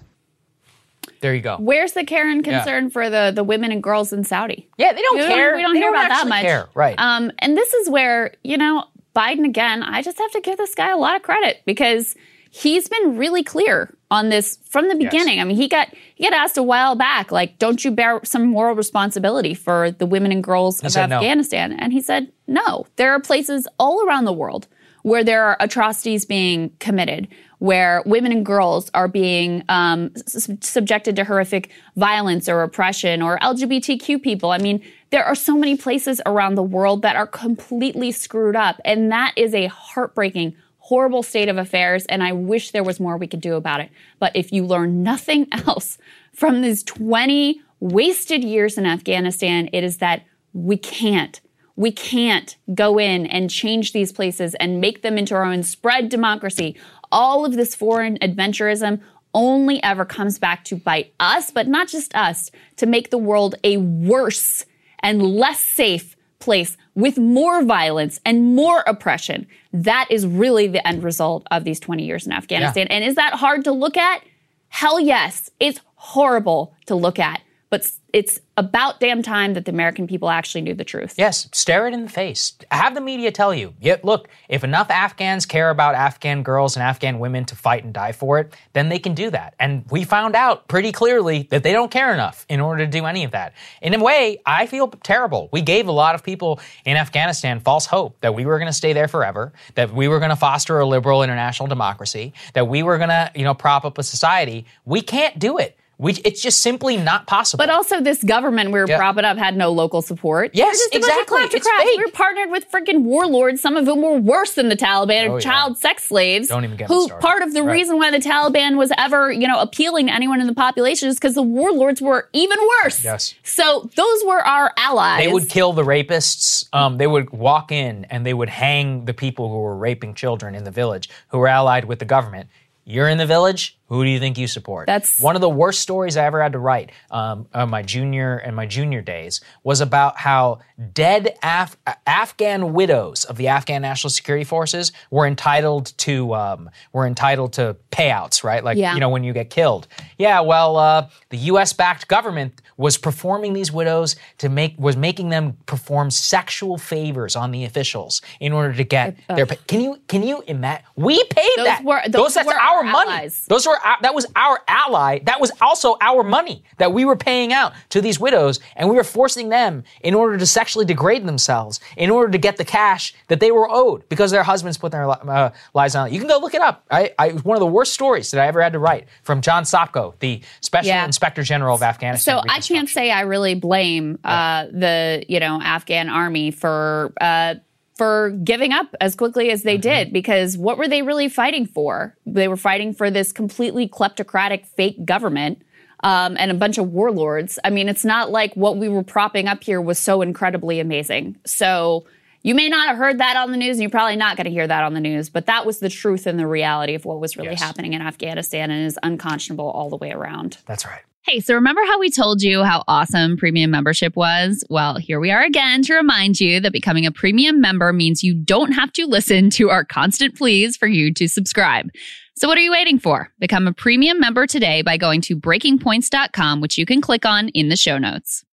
There you go. Where's the Karen Yeah. concern for the, the women and girls in Saudi? Yeah, they don't We care. We don't They hear don't about that much. care. Right. Um, and this is where, you know, Biden again, I just have to give this guy a lot of credit because he's been really clear on this from the beginning. I mean, he got he got asked a while back, like, don't you bear some moral responsibility for the women and girls of said no. Afghanistan? And he said, no. There are places all around the world where there are atrocities being committed, where women and girls are being um, s- subjected to horrific violence or oppression, or LGBTQ people. I mean, there are so many places around the world that are completely screwed up, and that is a heartbreaking, horrible state of affairs. And I wish there was more we could do about it. But if you learn nothing else from these 20 wasted years in Afghanistan, it is that we can't we can't go in and change these places and make them into our own spread democracy. All of this foreign adventurism only ever comes back to bite us, but not just us, to make the world a worse and less safe place with more violence and more oppression. That is really the end result of these 20 years in Afghanistan. And is that hard to look at? Hell yes. It's horrible to look at. But it's about damn time that the American people actually knew the truth. Yes, stare it in the face. Have the media tell you. Yeah, look, if enough Afghans care about Afghan girls and Afghan women to fight and die for it, then they can do that. And we found out pretty clearly that they don't care enough in order to do any of that. In a way, I feel terrible. We gave a lot of people in Afghanistan false hope that we were going to stay there forever, that we were going to foster a liberal international democracy, that we were going to, you know, prop up a society. We can't do it. We, it's just simply not possible. But also, this government we were Yeah. propping up had no local support. Yes, They're a bunch of exactly. It's fake. We were partnered with freaking warlords, some of whom were worse than the Taliban, Oh, yeah. child sex slaves. Don't even get Who part of the Right. reason why the Taliban was ever, you know, appealing to anyone in the population is because the warlords were even worse. Yes. So those were our allies. They would kill the rapists. Um, they would walk in and they would hang the people who were raping children in the village who were allied with the government. You're in the village. Who do you think you support? That's- one of the worst stories I ever had to write. Um, on my junior and my junior days was about how dead Af- Afghan widows of the Afghan National Security Forces were entitled to um, were entitled to payouts, right? Like Yeah. you know when you get killed. Yeah, well, uh, the U.S. backed government was performing these widows to make was making them perform sexual favors on the officials in order to get their. pay. Can you can you imagine? We paid Those that. were- those that's were our, our money. allies. Those were our, that was our ally. That was also our money that we were paying out to these widows, and we were forcing them in order to sexually degrade themselves in order to get the cash that they were owed because their husbands put their uh, lives on it. You can go look it up. I, I, it was one of the worst stories that I ever had to write from John Sopko, the Special Yeah. Inspector General of Afghanistan. So I can't say I really blame uh, the you know Afghan army for uh, for giving up as quickly as they did because what were they really fighting for? They were fighting for this completely kleptocratic fake government um, and a bunch of warlords. I mean, it's not like what we were propping up here was so incredibly amazing. So you may not have heard that on the news, and you're probably not going to hear that on the news, but that was the truth and the reality of what was really Yes. happening in Afghanistan and is unconscionable all the way around. That's right. Hey, so remember how we told you how awesome premium membership was? Well, here we are again to remind you that becoming a premium member means you don't have to listen to our constant pleas for you to subscribe. So what are you waiting for? Become a premium member today by going to breakingpoints.com, which you can click on in the show notes.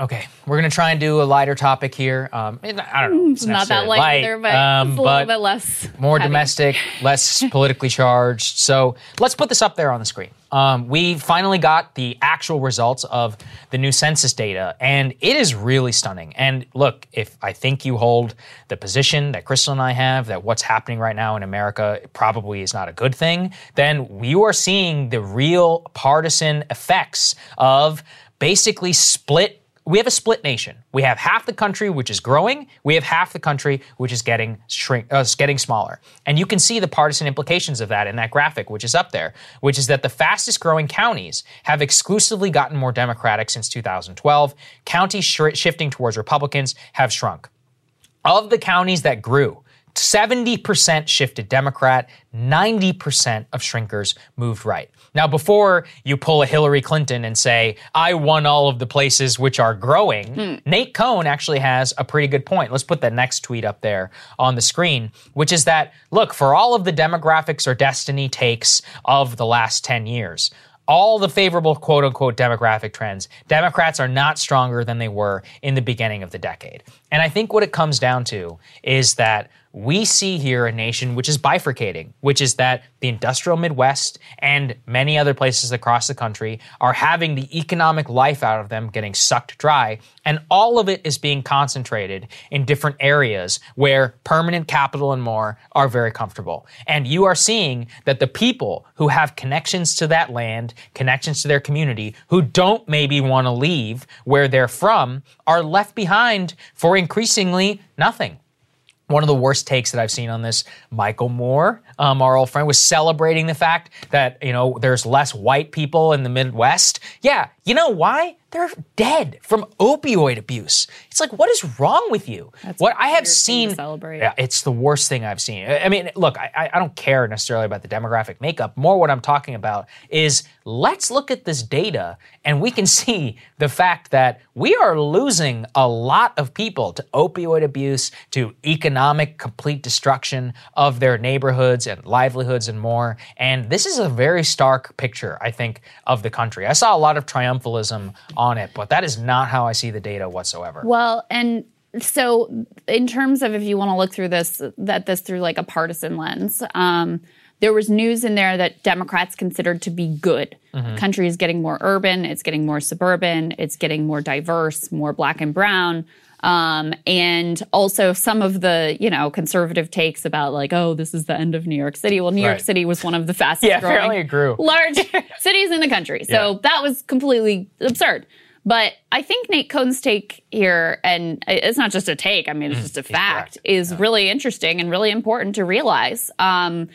Okay, we're gonna try and do a lighter topic here. Um, I don't know, It's not that necessarily light, either, but um, it's a little bit less. more heavy. domestic, less politically charged. So let's put this up there on the screen. Um, we finally got the actual results of the new census data, and it is really stunning. And look, if I think you hold the position that Krystal and I have that what's happening right now in America probably is not a good thing, then you are seeing the real partisan effects of basically split we have a split nation. We have half the country which is growing. We have half the country which is getting shrink, uh, getting smaller. And you can see the partisan implications of that in that graphic, which is up there, which is that the fastest growing counties have exclusively gotten more Democratic since 2012. Counties sh- shifting towards Republicans have shrunk. Of the counties that grew, 70% shifted Democrat, 90% of shrinkers moved right. Now, before you pull a Hillary Clinton and say, I won all of the places which are growing, hmm. Nate Cohn actually has a pretty good point. Let's put the next tweet up there on the screen, which is that, look, for all of the demographics or destiny takes of the last 10 years, all the favorable quote unquote demographic trends, Democrats are not stronger than they were in the beginning of the decade. And I think what it comes down to is that we see here a nation which is bifurcating, which is that the industrial Midwest and many other places across the country are having the economic life out of them getting sucked dry. And all of it is being concentrated in different areas where permanent capital and more are very comfortable. And you are seeing that the people who have connections to that land, connections to their community, who don't maybe want to leave where they're from, are left behind for increasingly nothing one of the worst takes that I've seen on this, Michael Moore, um, our old friend, was celebrating the fact that you know there's less white people in the Midwest. Yeah, you know why? They're dead from opioid abuse. It's like, what is wrong with you? what I have seen, yeah, it's the worst thing I've seen. I mean, look, I, I- I don't care necessarily about the demographic makeup. More, what I'm talking about is let's look at this data and we can see the fact that we are losing a lot of people to opioid abuse, to economic complete destruction of their neighborhoods and livelihoods and more. And this is a very stark picture, I think, of the country. I saw a lot of triumphalism on it, but that is not how I see the data whatsoever. Well, and so in terms of if you want to look through this, that this through like a partisan lens, um, there was news in there that Democrats considered to be good. Mhm. The country is getting more urban, it's getting more suburban, it's getting more diverse, more black and brown. Um, and also some of the, you know, conservative takes about like, oh, this is the end of New York City. Well, New York City was one of the fastest Yeah, growing grew. large cities in the country. So Yeah. that was completely absurd. But I think Nate Cohn's take here, and it's not just a take, I mean, it's just a fact, is really interesting and really important to realize. Um,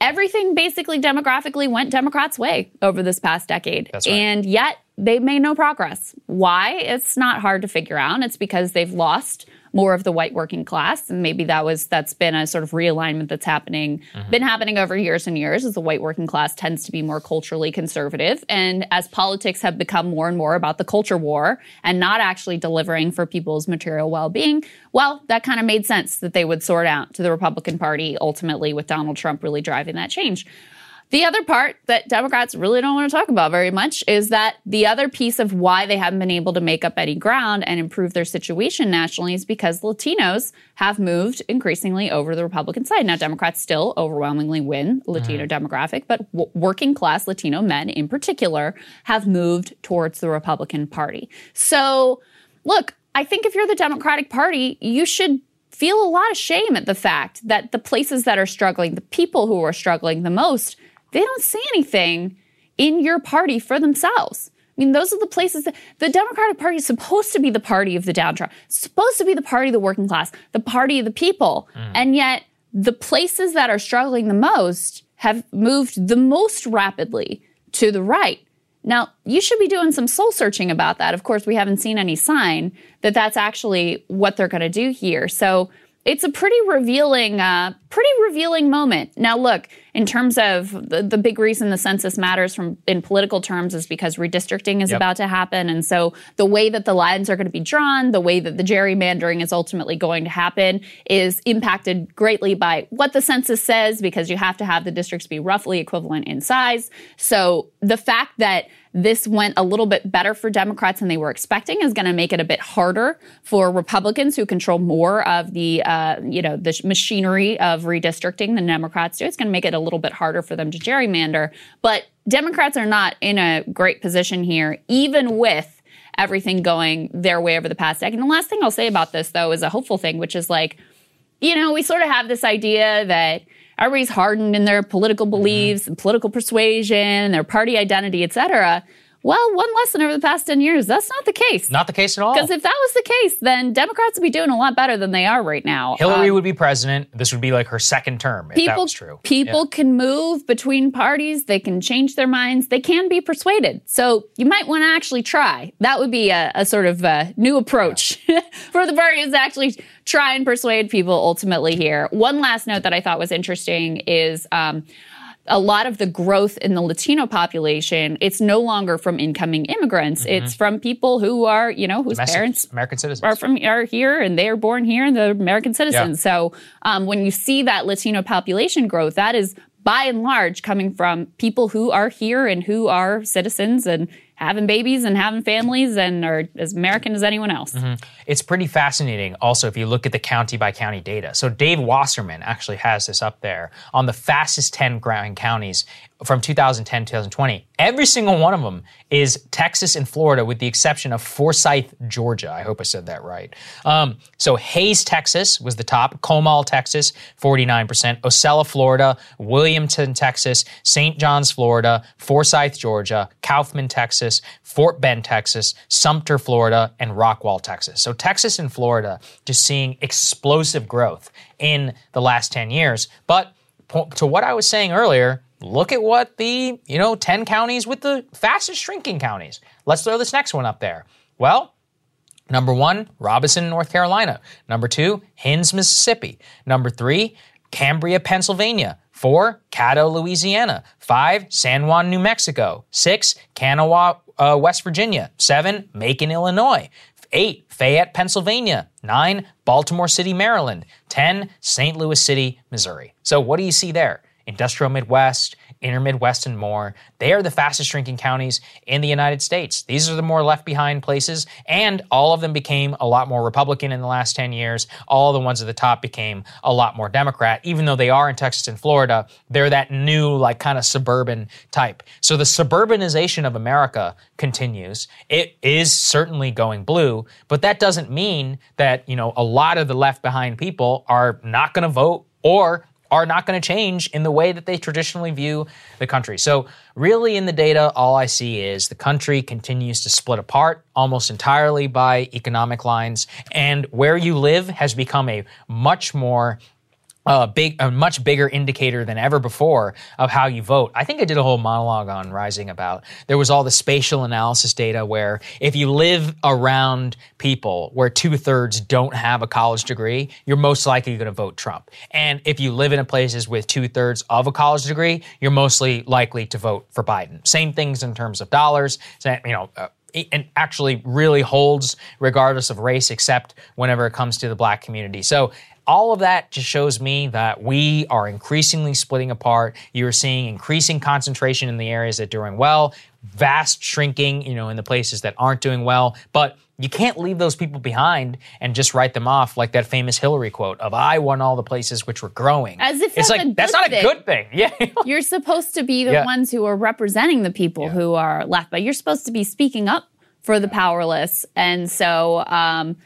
everything basically demographically went Democrats' way over this past decade. Right. And yet they've made no progress. Why? It's not hard to figure out. It's because they've lost more of the white working class. And maybe that was that's been a sort of realignment that's happening, mm-hmm. been happening over years and years as the white working class tends to be more culturally conservative. And as politics have become more and more about the culture war and not actually delivering for people's material well-being, well, that kind of made sense that they would sort out to the Republican Party ultimately with Donald Trump really driving that change. The other part that Democrats really don't want to talk about very much is that the other piece of why they haven't been able to make up any ground and improve their situation nationally is because Latinos have moved increasingly over the Republican side. Now, Democrats still overwhelmingly win Latino mm-hmm. demographic, but w- working class Latino men in particular have moved towards the Republican Party. So, look, I think if you're the Democratic Party, you should feel a lot of shame at the fact that the places that are struggling, the people who are struggling the most, they don't see anything in your party for themselves. I mean, those are the places that the Democratic Party is supposed to be the party of the downtrodden, supposed to be the party of the working class, the party of the people. Mm. And yet, the places that are struggling the most have moved the most rapidly to the right. Now, you should be doing some soul searching about that. Of course, we haven't seen any sign that that's actually what they're going to do here. So, it's a pretty revealing, uh, pretty revealing moment. Now, look, in terms of the, the, big reason the census matters from in political terms is because redistricting is yep. about to happen, and so the way that the lines are going to be drawn, the way that the gerrymandering is ultimately going to happen, is impacted greatly by what the census says, because you have to have the districts be roughly equivalent in size. So the fact that this went a little bit better for Democrats than they were expecting is going to make it a bit harder for Republicans who control more of the, uh, you know, the machinery of redistricting than Democrats do. It's going to make it a little bit harder for them to gerrymander. But Democrats are not in a great position here, even with everything going their way over the past decade. And the last thing I'll say about this, though, is a hopeful thing, which is like, you know, we sort of have this idea that everybody's hardened in their political mm-hmm. beliefs mm-hmm. and political persuasion, their party identity, et cetera. Well, one lesson over the past 10 years, that's not the case. Not the case at all. Because if that was the case, then Democrats would be doing a lot better than they are right now. Hillary um, would be president. This would be like her second term if people, that was true. People yeah. can move between parties. They can change their minds. They can be persuaded. So you might want to actually try. That would be a, a sort of a new approach yeah. for the parties to actually try and persuade people ultimately here. One last note that I thought was interesting is um, a lot of the growth in the Latino population, it's no longer from incoming immigrants. Mm-hmm. It's from people who are, you know, whose Domestic, parents American citizens are from are here and they are born here and they're American citizens. Yeah. So um, when you see that Latino population growth, that is by and large coming from people who are here and who are citizens and having babies and having families and are as American as anyone else. Mm-hmm. It's pretty fascinating also if you look at the county by county data. So Dave Wasserman actually has this up there on the fastest 10 growing counties from 2010 2020. Every single one of them is Texas and Florida, with the exception of Forsyth, Georgia. I hope I said that right. Um, so Hays, Texas was the top. Comal, Texas, 49%. Osceola, Florida. Williamson, Texas. St. John's, Florida. Forsyth, Georgia. Kaufman, Texas. Fort Bend, Texas. Sumter, Florida. And Rockwall, Texas. So Texas and Florida just seeing explosive growth in the last 10 years. But to what I was saying earlier, look at what the, you know, 10 counties with the fastest shrinking counties. Let's throw this next one up there. Well, number one, Robinson, North Carolina. Number two, Hinds, Mississippi. Number three, Cambria, Pennsylvania. Four, Caddo, Louisiana. Five, San Juan, New Mexico. Six, Kanawha, uh, West Virginia. Seven, Macon, Illinois. Eight, Fayette, Pennsylvania. Nine, Baltimore City, Maryland. Ten, St. Louis City, Missouri. So what do you see there? Industrial Midwest, Inner Midwest, and more. They are the fastest shrinking counties in the United States. These are the more left behind places, and all of them became a lot more Republican in the last 10 years. All the ones at the top became a lot more Democrat, even though they are in Texas and Florida. They're that new, like, kind of suburban type. So the suburbanization of America continues. It is certainly going blue, but that doesn't mean that, you know, a lot of the left behind people are not going to vote or are not going to change in the way that they traditionally view the country. So, really, in the data, all I see is the country continues to split apart almost entirely by economic lines, and where you live has become a much more a big, a much bigger indicator than ever before of how you vote. I think I did a whole monologue on Rising about there was all the spatial analysis data where if you live around people where two thirds don't have a college degree, you're most likely going to vote Trump. And if you live in places with two thirds of a college degree, you're mostly likely to vote for Biden. Same things in terms of dollars. You know. Uh, and actually really holds regardless of race, except whenever it comes to the black community. So all of that just shows me that we are increasingly splitting apart. You're seeing increasing concentration in the areas that are doing well, vast shrinking, you know, in the places that aren't doing well. But you can't leave those people behind and just write them off like that famous Hillary quote of "I won all the places which were growing." As if it's like that's not thing. a good thing. Yeah, you're supposed to be the yeah. ones who are representing the people yeah. who are left, but you're supposed to be speaking up for the powerless, and so. Um,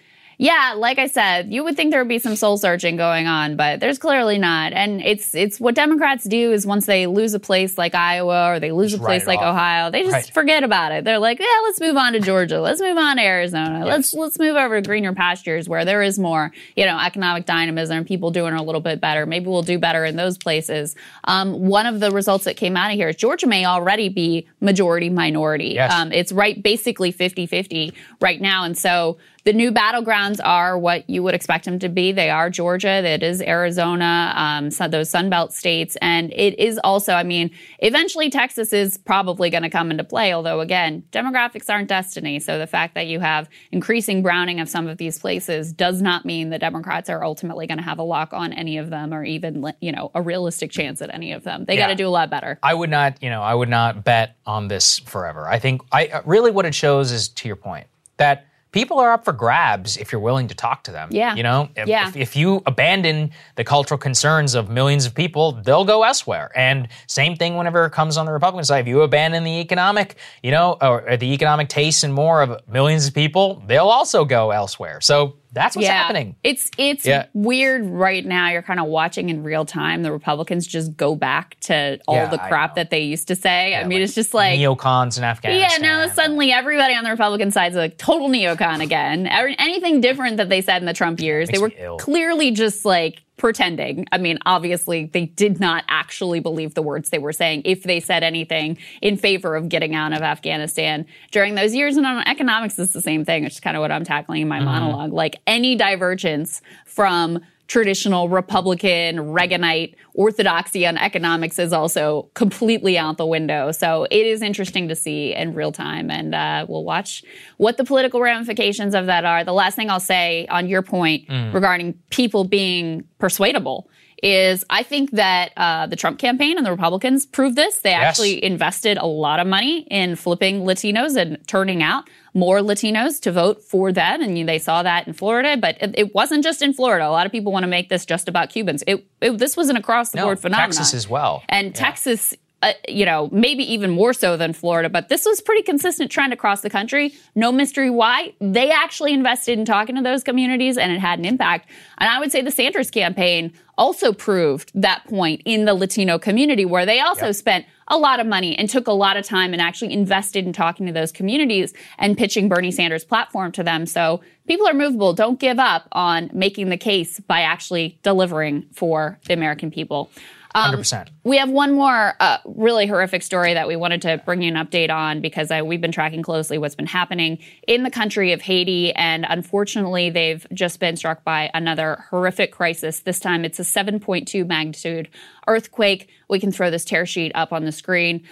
Yeah, like I said, you would think there would be some soul searching going on, but there's clearly not. And it's it's what Democrats do is once they lose a place like Iowa or they lose Just a place like off. Ohio, they just Right. forget about it. They're like, yeah, let's move on to Georgia, let's move on to Arizona, let's let's move over to greener pastures where there is more, you know, economic dynamism, people doing a little bit better. Maybe we'll do better in those places. Um, one of the results that came out of here is Georgia may already be majority minority. Yes. Um, it's right basically 50-50 right now. And so the new battlegrounds are what you would expect them to be. They are Georgia, it is Arizona, um, so those Sunbelt states, and it is also. I mean, eventually Texas is probably going to come into play. Although, again, demographics aren't destiny. So the fact that you have increasing browning of some of these places does not mean the Democrats are ultimately going to have a lock on any of them, or even you know a realistic chance at any of them. They got to do a lot better. I would not, you know, I would not bet on this forever. I think I really what it shows is to your point that people are up for grabs if you're willing to talk to them. Yeah. You know, if, Yeah. if, if you abandon the cultural concerns of millions of people, they'll go elsewhere. And same thing whenever it comes on the Republican side. If you abandon the economic, you know, or, or the economic tastes and more of millions of people, they'll also go elsewhere. So that's what's happening. It's it's Yeah. weird right now. You're kind of watching in real time the Republicans just go back to all Yeah, the crap that they used to say. I mean, it's just like Neocons in Afghanistan. yeah, now suddenly everybody on the Republican side is a total neocon again. Anything different that they said in the Trump years, they were clearly just like pretending. I mean, obviously, they did not actually believe the words they were saying if they said anything in favor of getting out of Afghanistan during those years. And on economics, it's the same thing, which is kind of what I'm tackling in my mm-hmm. monologue. Like any divergence from traditional Republican, Reaganite orthodoxy on economics is also completely out the window. So it is interesting to see in real time. And uh, we'll watch what the political ramifications of that are. The last thing I'll say on your point Mm. regarding people being persuadable is I think that uh, the Trump campaign and the Republicans proved this. They Yes. actually invested a lot of money in flipping Latinos and turning out more Latinos to vote for them. And they saw that in Florida, but it, it wasn't just in Florida. A lot of people want to make this just about Cubans. It, it this was an across the No, board phenomenon. Texas as well. And Texas, uh, you know, maybe even more so than Florida, but this was pretty consistent trend across the country. No mystery why. They actually invested in talking to those communities and it had an impact. And I would say the Sanders campaign also proved that point in the Latino community where they also spent a lot of money and took a lot of time and actually invested in talking to those communities and pitching Bernie Sanders' platform to them. So people are movable. Don't give up on making the case by actually delivering for the American people. Um, 100%. we have one more uh, really horrific story that we wanted to bring you an update on because uh, we've been tracking closely what's been happening in the country of Haiti. And unfortunately, they've just been struck by another horrific crisis. This time it's a 7.2 magnitude earthquake. We can throw this tear sheet up on the screen.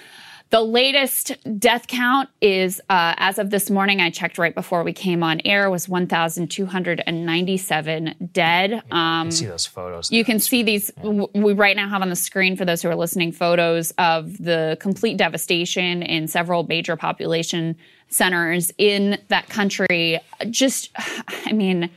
The latest death count is, uh, as of this morning, I checked right before we came on air, was 1,297 dead. Um, see those photos. you can see these. w- We right now have on the screen for those who are listening photos of the complete devastation in several major population centers in that country. Just, I mean,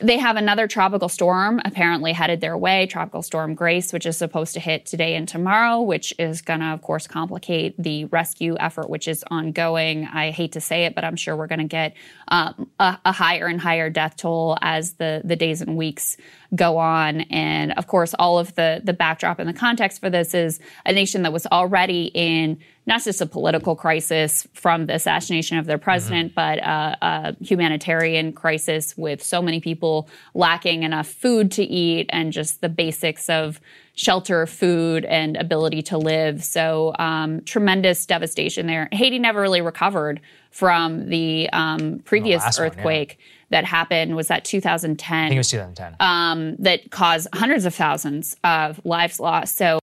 they have another tropical storm apparently headed their way, Tropical Storm Grace, which is supposed to hit today and tomorrow, which is going to, of course, complicate the rescue effort, which is ongoing. I hate to say it, but I'm sure we're going to get um, a, a higher and higher death toll as the, the days and weeks go on. And of course, all of the, the backdrop and the context for this is a nation that was already in not just a political crisis from the assassination of their president, but uh, a humanitarian crisis with so many people lacking enough food to eat and just the basics of shelter, food, and ability to live. So um, tremendous devastation there. Haiti never really recovered from the um, previous earthquake. one, yeah. That happened. Was that 2010? I think it was 2010. um, that caused hundreds of thousands of lives lost. So,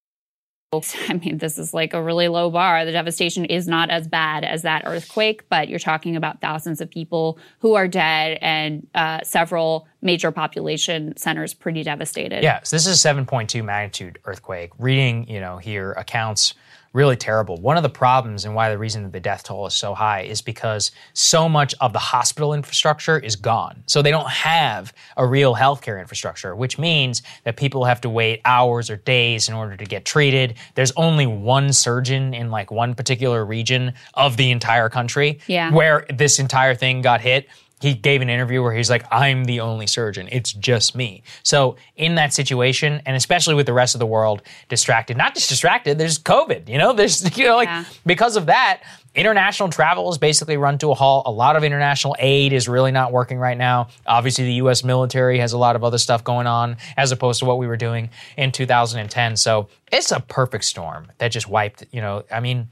I mean, this is like a really low bar. The devastation is not as bad as that earthquake, but you're talking about thousands of people who are dead and uh, several major population centers pretty devastated. Yeah, so this is a 7.2 magnitude earthquake. Reading, you know, here accounts really terrible. One of the problems and why the reason that the death toll is so high is because so much of the hospital infrastructure is gone. So they don't have a real healthcare infrastructure, which means that people have to wait hours or days in order to get treated. There's only one surgeon in like one particular region of the entire country Yeah. where this entire thing got hit. He gave an interview where he's like, I'm the only surgeon. It's just me. So, in that situation, and especially with the rest of the world distracted, not just distracted, there's COVID, you know, there's, you know, like Yeah. because of that, international travel is basically run to a halt. A lot of international aid is really not working right now. Obviously, the US military has a lot of other stuff going on as opposed to what we were doing in 2010. So, it's a perfect storm that just wiped, you know, I mean,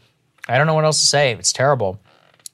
I don't know what else to say. It's terrible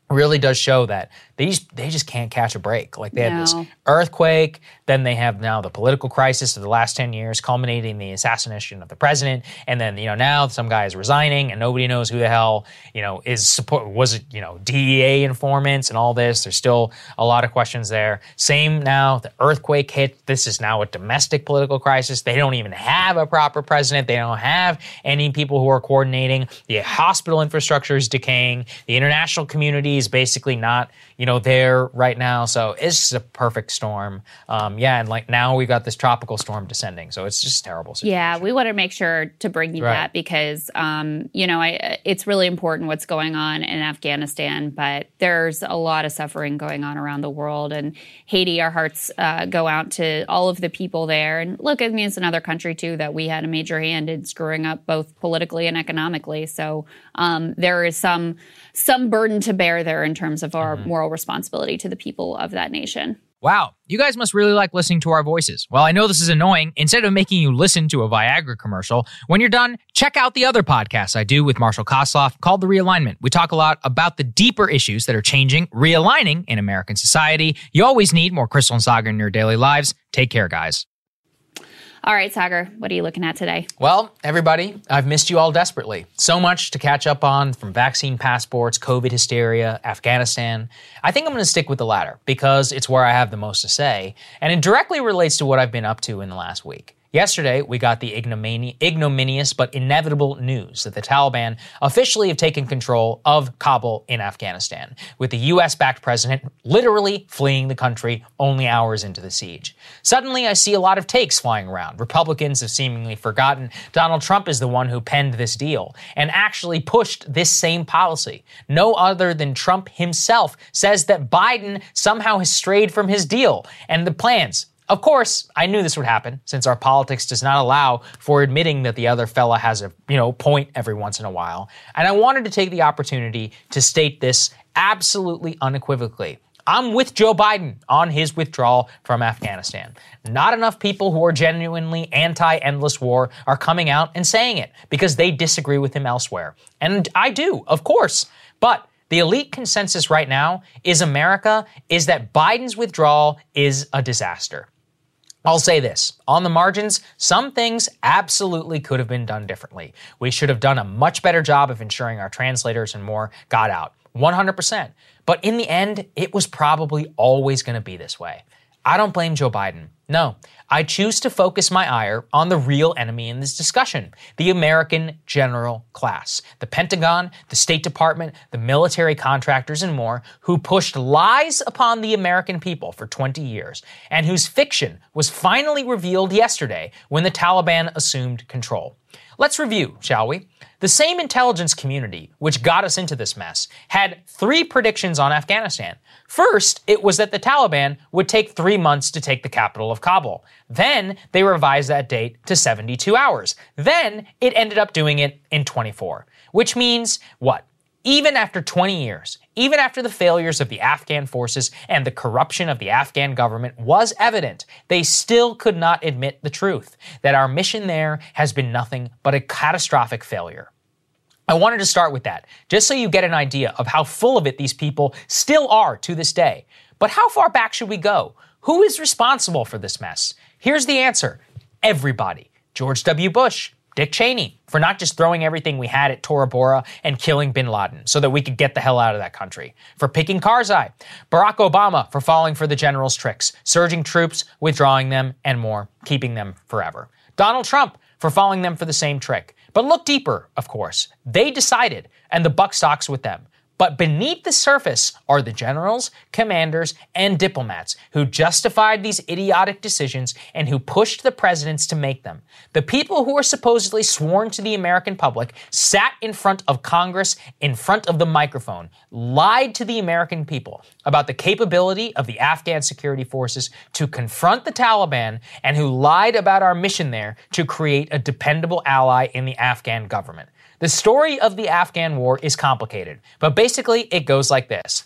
really does show that they just they just can't catch a break. Like they had this earthquake, then they have now the political crisis of the last ten years, culminating in the assassination of the president, and then you know now some guy is resigning, and nobody knows who the hell you know is support was it you know DEA informants and all this. There's still a lot of questions there. Same now, the earthquake hit. This is now a domestic political crisis. They don't even have a proper president. They don't have any people who are coordinating. The hospital infrastructure is decaying. The international community is basically not, you know, there right now. So it's just a perfect storm. Um, yeah, and like now we've got this tropical storm descending. So it's just a terrible. Situation. Yeah, we want to make sure to bring you Right. that because, um, you know, I, it's really important what's going on in Afghanistan, but there's a lot of suffering going on around the world. And Haiti, our hearts uh, go out to all of the people there. And look, I mean, it's another country too that we had a major hand in screwing up both politically and economically. So um, there is some some burden to bear there in terms of our mm-hmm. moral responsibility to the people of that nation. Wow, you guys must really like listening to our voices. Well, I know this is annoying. Instead of making you listen to a Viagra commercial, when you're done, check out the other podcasts I do with Marshall Kosloff called The Realignment. We talk a lot about the deeper issues that are changing, realigning in American society. You always need more Krystal and Saagar in your daily lives. Take care, guys. All right, Saagar, what are you looking at today? Well, everybody, I've missed you all desperately. So much to catch up on from vaccine passports, COVID hysteria, Afghanistan. I think I'm going to stick with the latter because it's where I have the most to say, and it directly relates to what I've been up to in the last week. Yesterday, we got the ignomini- ignominious but inevitable news that the Taliban officially have taken control of Kabul in Afghanistan, with the US backed president literally fleeing the country only hours into the siege. Suddenly, I see a lot of takes flying around. Republicans have seemingly forgotten Donald Trump is the one who penned this deal and actually pushed this same policy. No other than Trump himself says that Biden somehow has strayed from his deal and the plans. Of course, I knew this would happen since our politics does not allow for admitting that the other fella has a, you know, point every once in a while. And I wanted to take the opportunity to state this absolutely unequivocally. I'm with Joe Biden on his withdrawal from Afghanistan. Not enough people who are genuinely anti endless war are coming out and saying it because they disagree with him elsewhere. And I do, of course. But the elite consensus right now is America is that Biden's withdrawal is a disaster. I'll say this on the margins, some things absolutely could have been done differently. We should have done a much better job of ensuring our translators and more got out. 100%. But in the end, it was probably always going to be this way. I don't blame Joe Biden. No, I choose to focus my ire on the real enemy in this discussion the American general class, the Pentagon, the State Department, the military contractors, and more, who pushed lies upon the American people for 20 years, and whose fiction was finally revealed yesterday when the Taliban assumed control. Let's review, shall we? The same intelligence community, which got us into this mess, had three predictions on Afghanistan. First, it was that the Taliban would take three months to take the capital of Kabul. Then, they revised that date to 72 hours. Then, it ended up doing it in 24. Which means what? Even after 20 years, even after the failures of the Afghan forces and the corruption of the Afghan government was evident, they still could not admit the truth that our mission there has been nothing but a catastrophic failure. I wanted to start with that, just so you get an idea of how full of it these people still are to this day. But how far back should we go? Who is responsible for this mess? Here's the answer everybody. George W. Bush, Dick Cheney, for not just throwing everything we had at Tora Bora and killing bin Laden so that we could get the hell out of that country, for picking Karzai, Barack Obama for falling for the general's tricks, surging troops, withdrawing them, and more, keeping them forever. Donald Trump for falling them for the same trick. But look deeper, of course. They decided, and the buck stocks with them. But beneath the surface are the generals, commanders, and diplomats who justified these idiotic decisions and who pushed the presidents to make them. The people who were supposedly sworn to the American public sat in front of Congress, in front of the microphone, lied to the American people about the capability of the Afghan security forces to confront the Taliban, and who lied about our mission there to create a dependable ally in the Afghan government. The story of the Afghan war is complicated, but basically it goes like this.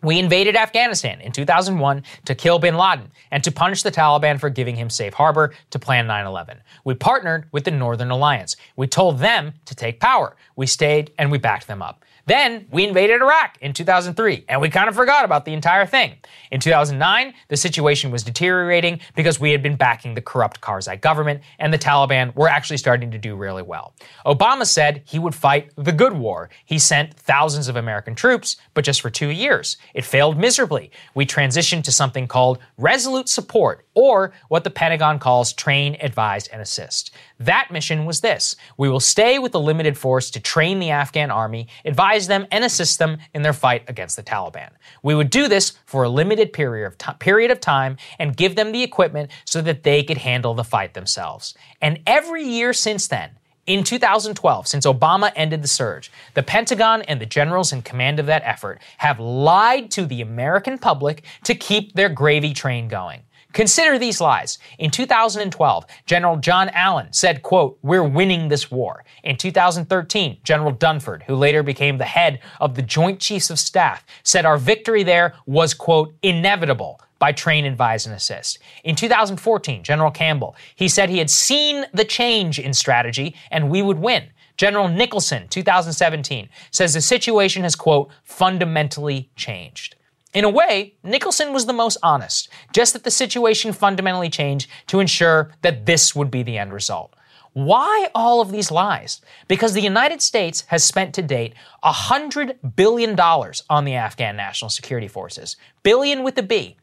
We invaded Afghanistan in 2001 to kill bin Laden and to punish the Taliban for giving him safe harbor to plan 9 11. We partnered with the Northern Alliance. We told them to take power. We stayed and we backed them up. Then we invaded Iraq in 2003, and we kind of forgot about the entire thing. In 2009, the situation was deteriorating because we had been backing the corrupt Karzai government, and the Taliban were actually starting to do really well. Obama said he would fight the good war. He sent thousands of American troops, but just for two years. It failed miserably. We transitioned to something called resolute support, or what the Pentagon calls train, advise, and assist. That mission was this we will stay with a limited force to train the Afghan army, advise them, and assist them in their fight against the Taliban. We would do this for a limited period of, t- period of time and give them the equipment so that they could handle the fight themselves. And every year since then, in 2012, since Obama ended the surge, the Pentagon and the generals in command of that effort have lied to the American public to keep their gravy train going. Consider these lies. In 2012, General John Allen said, quote, we're winning this war. In 2013, General Dunford, who later became the head of the Joint Chiefs of Staff, said our victory there was, quote, inevitable by train, advise, and assist. In 2014, General Campbell, he said he had seen the change in strategy and we would win. General Nicholson, 2017, says the situation has, quote, fundamentally changed. In a way, Nicholson was the most honest, just that the situation fundamentally changed to ensure that this would be the end result. Why all of these lies? Because the United States has spent to date $100 billion on the Afghan National Security Forces. Billion with a B.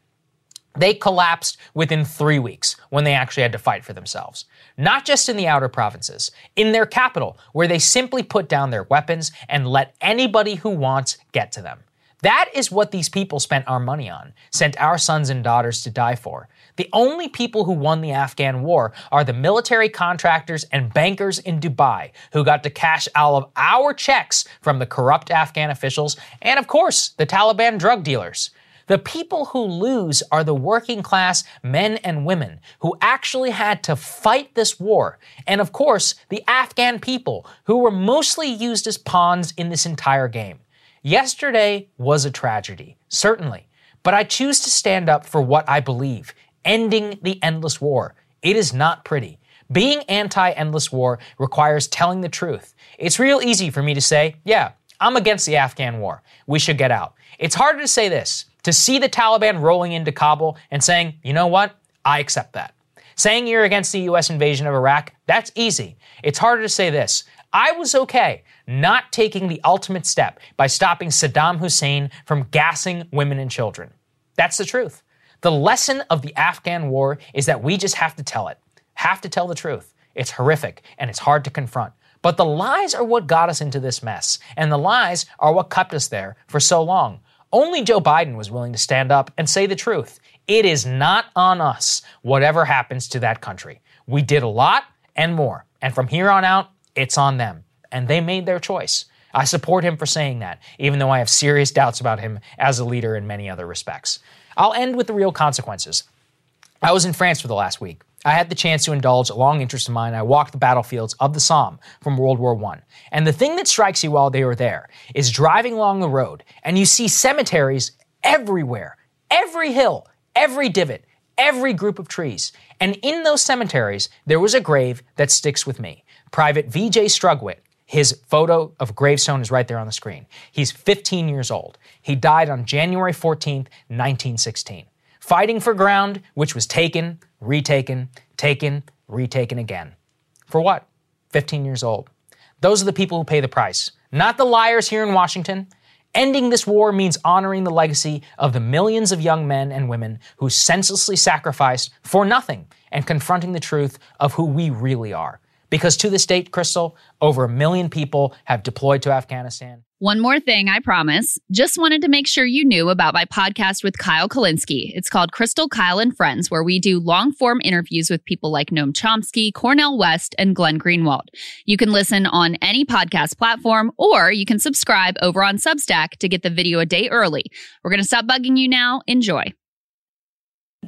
They collapsed within three weeks when they actually had to fight for themselves. Not just in the outer provinces, in their capital, where they simply put down their weapons and let anybody who wants get to them. That is what these people spent our money on, sent our sons and daughters to die for. The only people who won the Afghan war are the military contractors and bankers in Dubai who got to cash all of our checks from the corrupt Afghan officials and, of course, the Taliban drug dealers. The people who lose are the working class men and women who actually had to fight this war. And of course, the Afghan people who were mostly used as pawns in this entire game. Yesterday was a tragedy, certainly, but I choose to stand up for what I believe ending the endless war. It is not pretty. Being anti endless war requires telling the truth. It's real easy for me to say, yeah, I'm against the Afghan war. We should get out. It's harder to say this, to see the Taliban rolling into Kabul and saying, you know what? I accept that. Saying you're against the US invasion of Iraq, that's easy. It's harder to say this. I was okay not taking the ultimate step by stopping Saddam Hussein from gassing women and children. That's the truth. The lesson of the Afghan war is that we just have to tell it, have to tell the truth. It's horrific and it's hard to confront. But the lies are what got us into this mess, and the lies are what kept us there for so long. Only Joe Biden was willing to stand up and say the truth. It is not on us, whatever happens to that country. We did a lot and more, and from here on out, it's on them and they made their choice. I support him for saying that, even though I have serious doubts about him as a leader in many other respects. I'll end with the real consequences. I was in France for the last week. I had the chance to indulge a long interest of mine. I walked the battlefields of the Somme from World War I. And the thing that strikes you while they were there is driving along the road and you see cemeteries everywhere, every hill, every divot, every group of trees. And in those cemeteries, there was a grave that sticks with me. Private VJ Strugwitt, his photo of gravestone is right there on the screen. He's 15 years old. He died on January 14th, 1916, fighting for ground which was taken, retaken, taken, retaken again. For what? 15 years old. Those are the people who pay the price, not the liars here in Washington. Ending this war means honoring the legacy of the millions of young men and women who senselessly sacrificed for nothing and confronting the truth of who we really are. Because to this date, Krystal, over a million people have deployed to Afghanistan. One more thing, I promise. Just wanted to make sure you knew about my podcast with Kyle Kulinski. It's called Krystal, Kyle, and Friends, where we do long form interviews with people like Noam Chomsky, Cornel West, and Glenn Greenwald. You can listen on any podcast platform, or you can subscribe over on Substack to get the video a day early. We're going to stop bugging you now. Enjoy.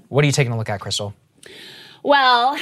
What are you taking a look at, Krystal? Well,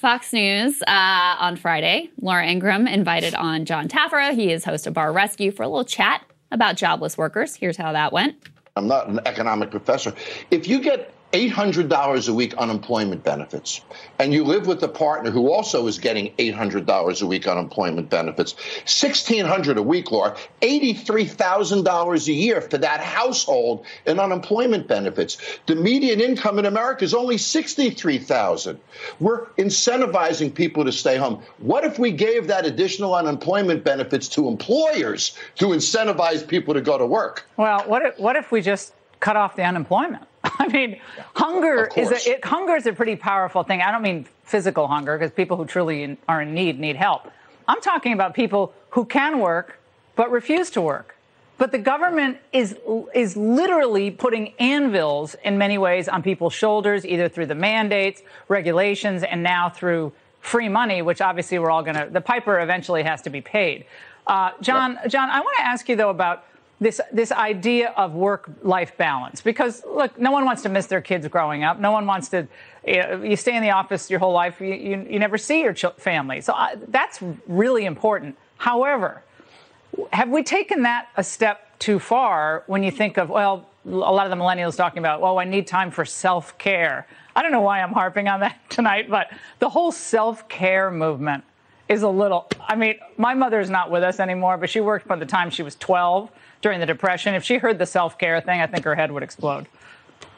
Fox News uh, on Friday, Laura Ingraham invited on Jon Taffer. He is host of Bar Rescue for a little chat about jobless workers. Here's how that went. I'm not an economic professor. If you get $800 a week unemployment benefits, and you live with a partner who also is getting $800 a week unemployment benefits, $1,600 a week, Laura, $83,000 a year for that household in unemployment benefits. The median income in America is only $63,000. We're incentivizing people to stay home. What if we gave that additional unemployment benefits to employers to incentivize people to go to work? Well, what if, what if we just cut off the unemployment? I mean, hunger is a, it, hunger is a pretty powerful thing. I don't mean physical hunger because people who truly in, are in need need help. I'm talking about people who can work but refuse to work. But the government is is literally putting anvils in many ways on people's shoulders, either through the mandates, regulations, and now through free money, which obviously we're all going to. The piper eventually has to be paid. Uh, John, John, I want to ask you though about this this idea of work life balance. Because look no one wants to miss their kids growing up. No one wants to you stay in the office your whole life you, you, you never see your family. So I, that's really important. However have we taken that a step too far when you think of well a lot of the millennials talking about well i need time for self-care. I don't know why i'm harping on that tonight but the whole self-care movement is a little i mean my mother is not with us anymore but she worked by the time she was 12 during the Depression. If she heard the self care thing, I think her head would explode.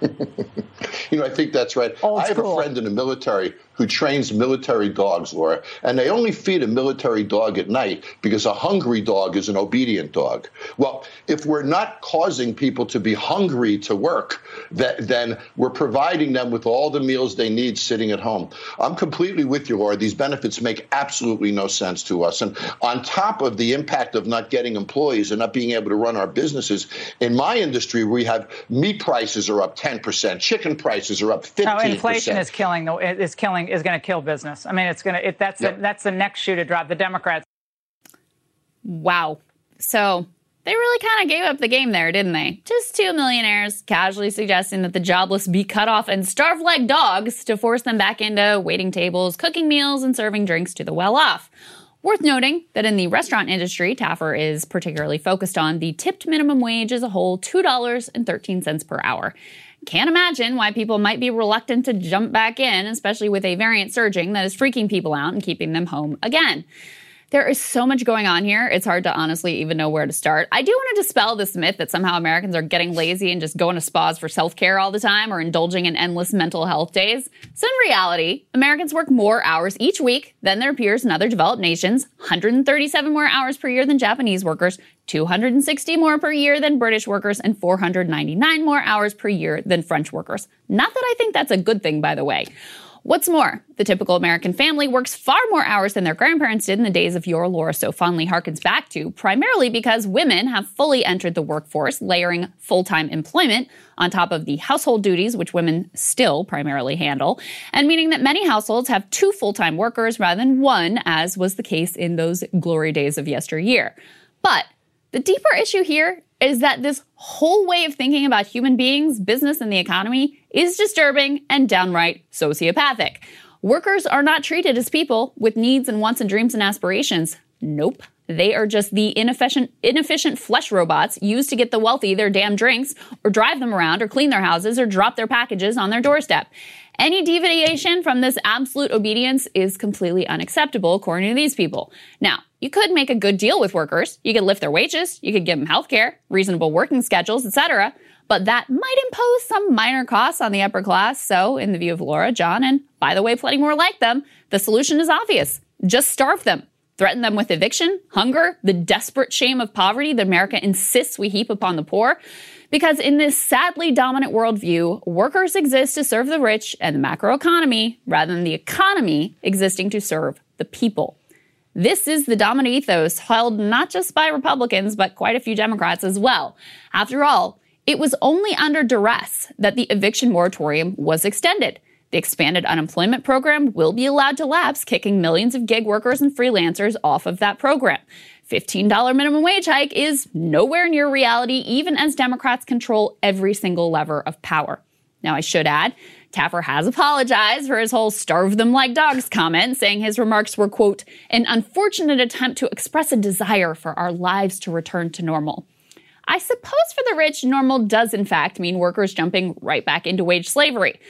you know, I think that's right. Old I have school. a friend in the military who trains military dogs, Laura, and they only feed a military dog at night because a hungry dog is an obedient dog. Well, if we're not causing people to be hungry to work, that, then we're providing them with all the meals they need sitting at home. I'm completely with you, Laura. These benefits make absolutely no sense to us. And on top of the impact of not getting employees and not being able to run our businesses, in my industry, we have meat prices are up 10%, chicken prices are up 15%. No, inflation is killing the is killing is going to kill business. I mean, it's going to it, that's Yep. the, that's the next shoe to drop. The Democrats. Wow. So they really kind of gave up the game there, didn't they? Just two millionaires casually suggesting that the jobless be cut off and starve like dogs to force them back into waiting tables, cooking meals, and serving drinks to the well off. Worth noting that in the restaurant industry, Taffer is particularly focused on the tipped minimum wage as a whole $2.13 per hour. Can't imagine why people might be reluctant to jump back in, especially with a variant surging that is freaking people out and keeping them home again. There is so much going on here. It's hard to honestly even know where to start. I do want to dispel this myth that somehow Americans are getting lazy and just going to spas for self care all the time or indulging in endless mental health days. So, in reality, Americans work more hours each week than their peers in other developed nations 137 more hours per year than Japanese workers, 260 more per year than British workers, and 499 more hours per year than French workers. Not that I think that's a good thing, by the way. What's more, the typical American family works far more hours than their grandparents did in the days of yore Laura so fondly harkens back to, primarily because women have fully entered the workforce, layering full time employment on top of the household duties, which women still primarily handle, and meaning that many households have two full time workers rather than one, as was the case in those glory days of yesteryear. But the deeper issue here is that this whole way of thinking about human beings, business, and the economy is disturbing and downright sociopathic. Workers are not treated as people with needs and wants and dreams and aspirations. Nope. They are just the inefficient, inefficient flesh robots used to get the wealthy their damn drinks, or drive them around, or clean their houses, or drop their packages on their doorstep. Any deviation from this absolute obedience is completely unacceptable, according to these people. Now, you could make a good deal with workers. You could lift their wages, you could give them health care, reasonable working schedules, etc. But that might impose some minor costs on the upper class. So, in the view of Laura, John, and by the way, plenty more like them, the solution is obvious. Just starve them. Threaten them with eviction, hunger, the desperate shame of poverty that America insists we heap upon the poor. Because in this sadly dominant worldview, workers exist to serve the rich and the macroeconomy rather than the economy existing to serve the people. This is the dominant ethos held not just by Republicans, but quite a few Democrats as well. After all, it was only under duress that the eviction moratorium was extended. The expanded unemployment program will be allowed to lapse, kicking millions of gig workers and freelancers off of that program. $15 minimum wage hike is nowhere near reality, even as Democrats control every single lever of power. Now, I should add, Taffer has apologized for his whole starve them like dogs comment, saying his remarks were, quote, an unfortunate attempt to express a desire for our lives to return to normal. I suppose for the rich, normal does in fact mean workers jumping right back into wage slavery.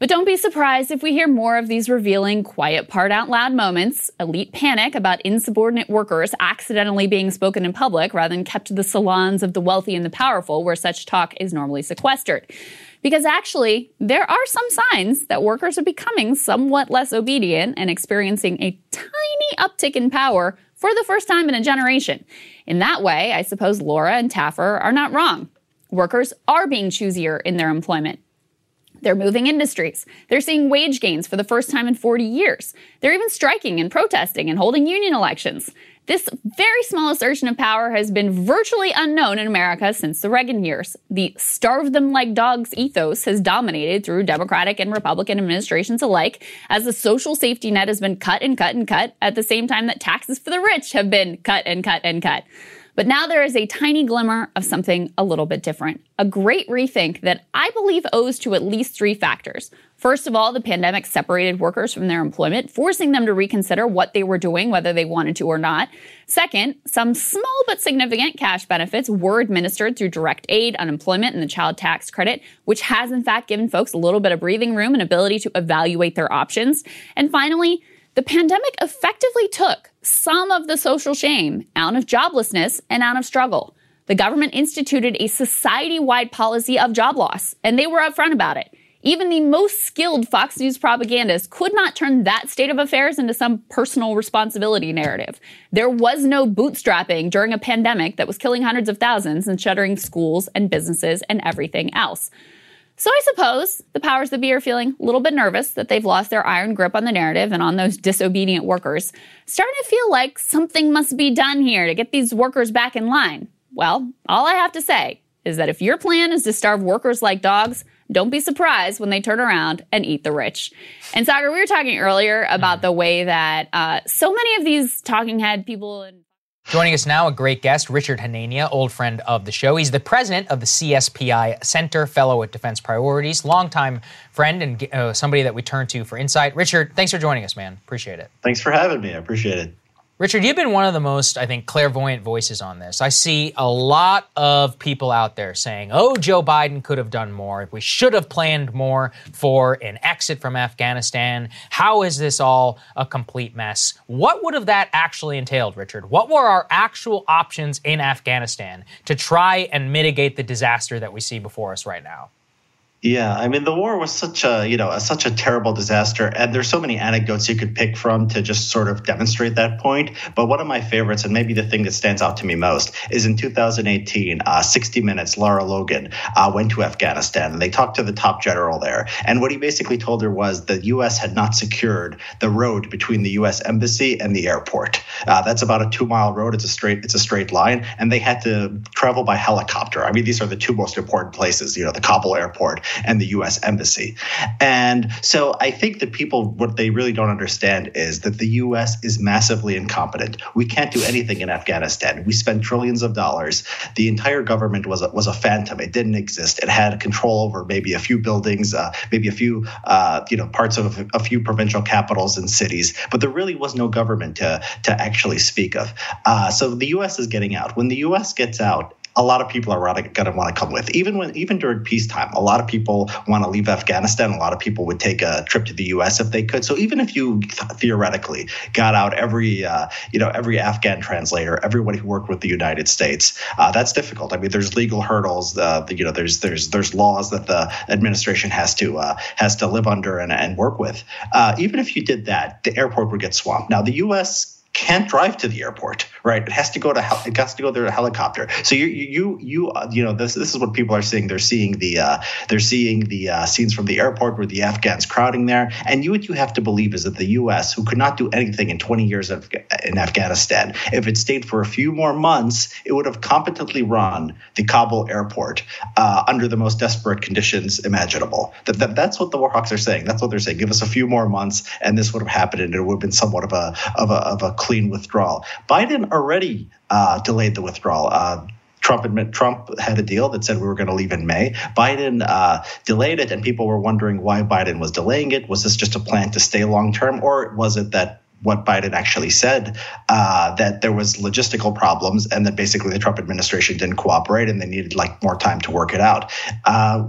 But don't be surprised if we hear more of these revealing quiet part out loud moments, elite panic about insubordinate workers accidentally being spoken in public rather than kept to the salons of the wealthy and the powerful where such talk is normally sequestered. Because actually, there are some signs that workers are becoming somewhat less obedient and experiencing a tiny uptick in power for the first time in a generation. In that way, I suppose Laura and Taffer are not wrong. Workers are being choosier in their employment. They're moving industries. They're seeing wage gains for the first time in 40 years. They're even striking and protesting and holding union elections. This very small assertion of power has been virtually unknown in America since the Reagan years. The starve them like dogs ethos has dominated through Democratic and Republican administrations alike, as the social safety net has been cut and cut and cut at the same time that taxes for the rich have been cut and cut and cut. But now there is a tiny glimmer of something a little bit different. A great rethink that I believe owes to at least three factors. First of all, the pandemic separated workers from their employment, forcing them to reconsider what they were doing, whether they wanted to or not. Second, some small but significant cash benefits were administered through direct aid, unemployment, and the child tax credit, which has in fact given folks a little bit of breathing room and ability to evaluate their options. And finally, the pandemic effectively took some of the social shame out of joblessness and out of struggle. The government instituted a society wide policy of job loss, and they were upfront about it. Even the most skilled Fox News propagandists could not turn that state of affairs into some personal responsibility narrative. There was no bootstrapping during a pandemic that was killing hundreds of thousands and shuttering schools and businesses and everything else. So I suppose the powers that be are feeling a little bit nervous that they've lost their iron grip on the narrative and on those disobedient workers, starting to feel like something must be done here to get these workers back in line. Well, all I have to say is that if your plan is to starve workers like dogs, don't be surprised when they turn around and eat the rich. And Saagar, we were talking earlier about the way that uh, so many of these talking head people and Joining us now, a great guest, Richard Hanania, old friend of the show. He's the president of the CSPI Center, fellow at Defense Priorities, longtime friend and uh, somebody that we turn to for insight. Richard, thanks for joining us, man. Appreciate it. Thanks for having me. I appreciate it. Richard, you've been one of the most, I think, clairvoyant voices on this. I see a lot of people out there saying, oh, Joe Biden could have done more. We should have planned more for an exit from Afghanistan. How is this all a complete mess? What would have that actually entailed, Richard? What were our actual options in Afghanistan to try and mitigate the disaster that we see before us right now? Yeah, I mean the war was such a you know a, such a terrible disaster, and there's so many anecdotes you could pick from to just sort of demonstrate that point. But one of my favorites, and maybe the thing that stands out to me most, is in 2018, uh, 60 Minutes. Lara Logan uh, went to Afghanistan, and they talked to the top general there, and what he basically told her was the U.S. had not secured the road between the U.S. embassy and the airport. Uh, that's about a two mile road. It's a straight it's a straight line, and they had to travel by helicopter. I mean, these are the two most important places. You know, the Kabul airport and the U.S. Embassy. And so I think that people, what they really don't understand is that the U.S. is massively incompetent. We can't do anything in Afghanistan. We spend trillions of dollars. The entire government was a, was a phantom. It didn't exist. It had control over maybe a few buildings, uh, maybe a few uh, you know parts of a few provincial capitals and cities, but there really was no government to to actually speak of. Uh, so the U.S. is getting out. When the U.S. gets out, a lot of people are going to want to come with. Even when even during peacetime, a lot of people want to leave Afghanistan. A lot of people would take a trip to the U.S. if they could. So even if you th- theoretically got out every uh, you know every Afghan translator, everybody who worked with the United States, uh, that's difficult. I mean, there's legal hurdles. Uh, the, you know, there's there's there's laws that the administration has to uh, has to live under and, and work with. Uh, even if you did that, the airport would get swamped. Now the U.S can't drive to the airport, right? It has to go to hel- it has to go there to helicopter. So you you you uh, you know this this is what people are seeing. They're seeing the uh, they're seeing the uh, scenes from the airport where the Afghans crowding there. And you what you have to believe is that the U.S., who could not do anything in 20 years of, in Afghanistan, if it stayed for a few more months, it would have competently run the Kabul airport uh, under the most desperate conditions imaginable. That, that that's what the Warhawks are saying. That's what they're saying. Give us a few more months, and this would have happened, and it would have been somewhat of a of a, of a clean withdrawal. Biden already uh, delayed the withdrawal. Uh, Trump admit Trump had a deal that said we were going to leave in May. Biden uh, delayed it, and people were wondering why Biden was delaying it. Was this just a plan to stay long term, or was it that what Biden actually said uh, that there was logistical problems and that basically the Trump administration didn't cooperate and they needed like more time to work it out. Uh,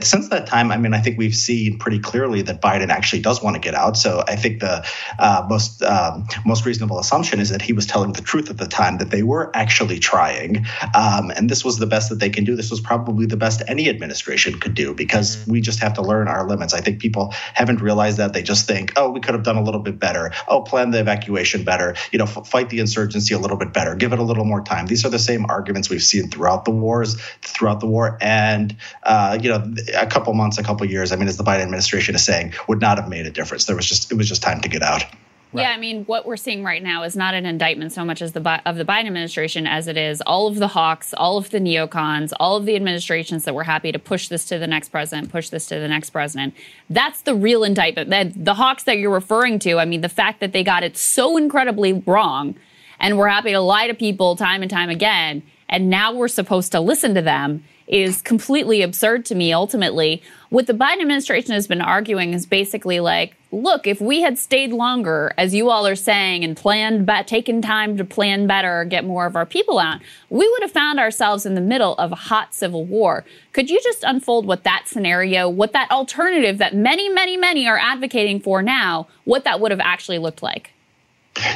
since that time, I mean, I think we've seen pretty clearly that Biden actually does want to get out. So I think the uh, most um, most reasonable assumption is that he was telling the truth at the time that they were actually trying, um, and this was the best that they can do. This was probably the best any administration could do because we just have to learn our limits. I think people haven't realized that they just think, oh, we could have done a little bit better. Oh plan the evacuation better, you know, f- fight the insurgency a little bit better, give it a little more time. These are the same arguments we've seen throughout the wars, throughout the war, and uh, you know, a couple months, a couple years. I mean, as the Biden administration is saying, would not have made a difference. There was just it was just time to get out. Right. Yeah, I mean, what we're seeing right now is not an indictment so much as the of the Biden administration as it is all of the hawks, all of the neocons, all of the administrations that were happy to push this to the next president, push this to the next president. That's the real indictment. That the hawks that you're referring to, I mean, the fact that they got it so incredibly wrong and were happy to lie to people time and time again, and now we're supposed to listen to them is completely absurd to me ultimately. What the Biden administration has been arguing is basically like, look, if we had stayed longer, as you all are saying, and planned, but taken time to plan better, get more of our people out, we would have found ourselves in the middle of a hot civil war. Could you just unfold what that scenario, what that alternative that many, many, many are advocating for now, what that would have actually looked like?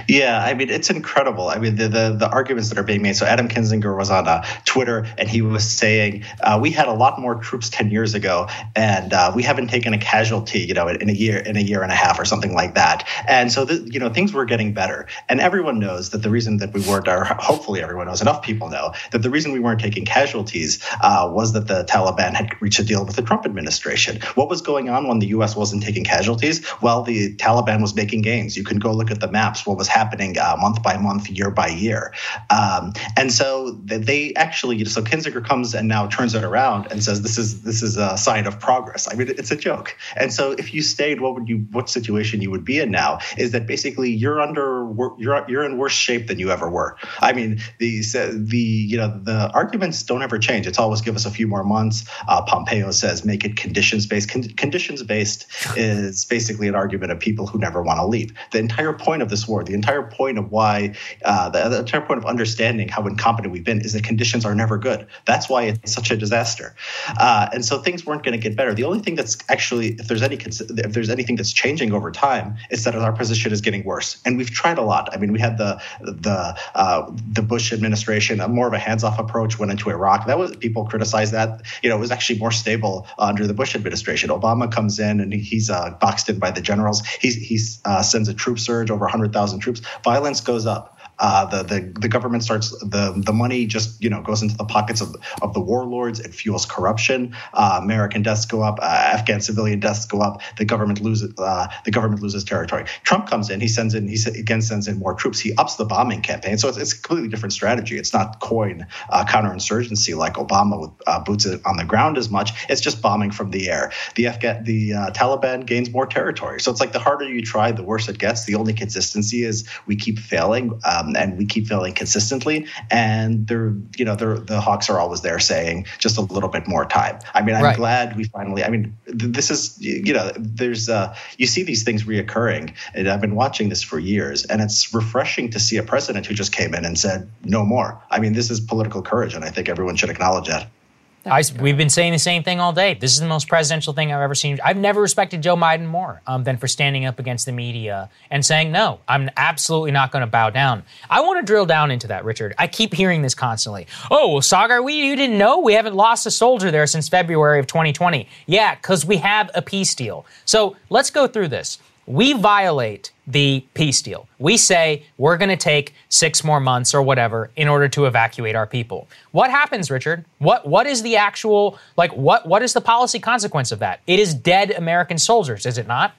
Yeah, I mean it's incredible. I mean the the, the arguments that are being made. So Adam Kinzinger was on uh, Twitter and he was saying uh, we had a lot more troops ten years ago, and uh, we haven't taken a casualty, you know, in a year in a year and a half or something like that. And so the, you know things were getting better, and everyone knows that the reason that we weren't, or hopefully everyone knows, enough people know that the reason we weren't taking casualties uh, was that the Taliban had reached a deal with the Trump administration. What was going on when the U.S. wasn't taking casualties? Well, the Taliban was making gains. You can go look at the maps what was happening uh, month by month, year by year. Um, and so they actually, so Kinzinger comes and now turns it around and says this is this is a sign of progress. I mean, it's a joke. And so if you stayed, what would you, what situation you would be in now is that basically you're under, you're you're in worse shape than you ever were. I mean, the the you know the arguments don't ever change. It's always give us a few more months. Uh, Pompeo says make it conditions based. Con- conditions based is basically an argument of people who never want to leave. The entire point of this war The entire point of why, uh, the, the, entire point of understanding how incompetent we've been is that conditions are never good. That's why it's such a disaster. Uh, and so things weren't going to get better. The only thing that's actually, if there's any, if there's anything that's changing over time, it's that our position is getting worse. And we've tried a lot. I mean, we had the the uh, the Bush administration, more of a hands-off approach went into Iraq. That was people criticized that. You know, it was actually more stable under the Bush administration. Obama comes in and he's uh, boxed in by the generals. He he uh, sends a troop surge over 100,000 thousand troops, violence goes up. Uh, the, the the government starts the the money just you know goes into the pockets of of the warlords. It fuels corruption. Uh, American deaths go up. Uh, Afghan civilian deaths go up. The government loses uh, the government loses territory. Trump comes in. He sends in he again sends in more troops. He ups the bombing campaign. So it's, it's a completely different strategy. It's not coin uh, counterinsurgency like Obama with uh, boots on the ground as much. It's just bombing from the air. The Afghan the Taliban gains more territory. So it's like the harder you try, the worse it gets. The only consistency is we keep failing. Um, and we keep failing consistently. And they're, you know, they're, the Hawks are always there saying just a little bit more time. I mean, I'm right. glad we finally. I mean, th- this is, you know, there's, uh, you see these things reoccurring, and I've been watching this for years, and it's refreshing to see a president who just came in and said no more. I mean, this is political courage, and I think everyone should acknowledge that. I, we've been saying the same thing all day. This is the most presidential thing I've ever seen. I've never respected Joe Biden more um, than for standing up against the media and saying, no, I'm absolutely not going to bow down. I want to drill down into that, Richard. I keep hearing this constantly. Oh, well, Saagar, we, you didn't know? We haven't lost a soldier there since February of 2020. Yeah, because we have a peace deal. So let's go through this. We violate the peace deal. We say we're going to take six more months or whatever in order to evacuate our people. What happens, Richard? What what is the actual like what what is the policy consequence of that? It is dead American soldiers, is it not?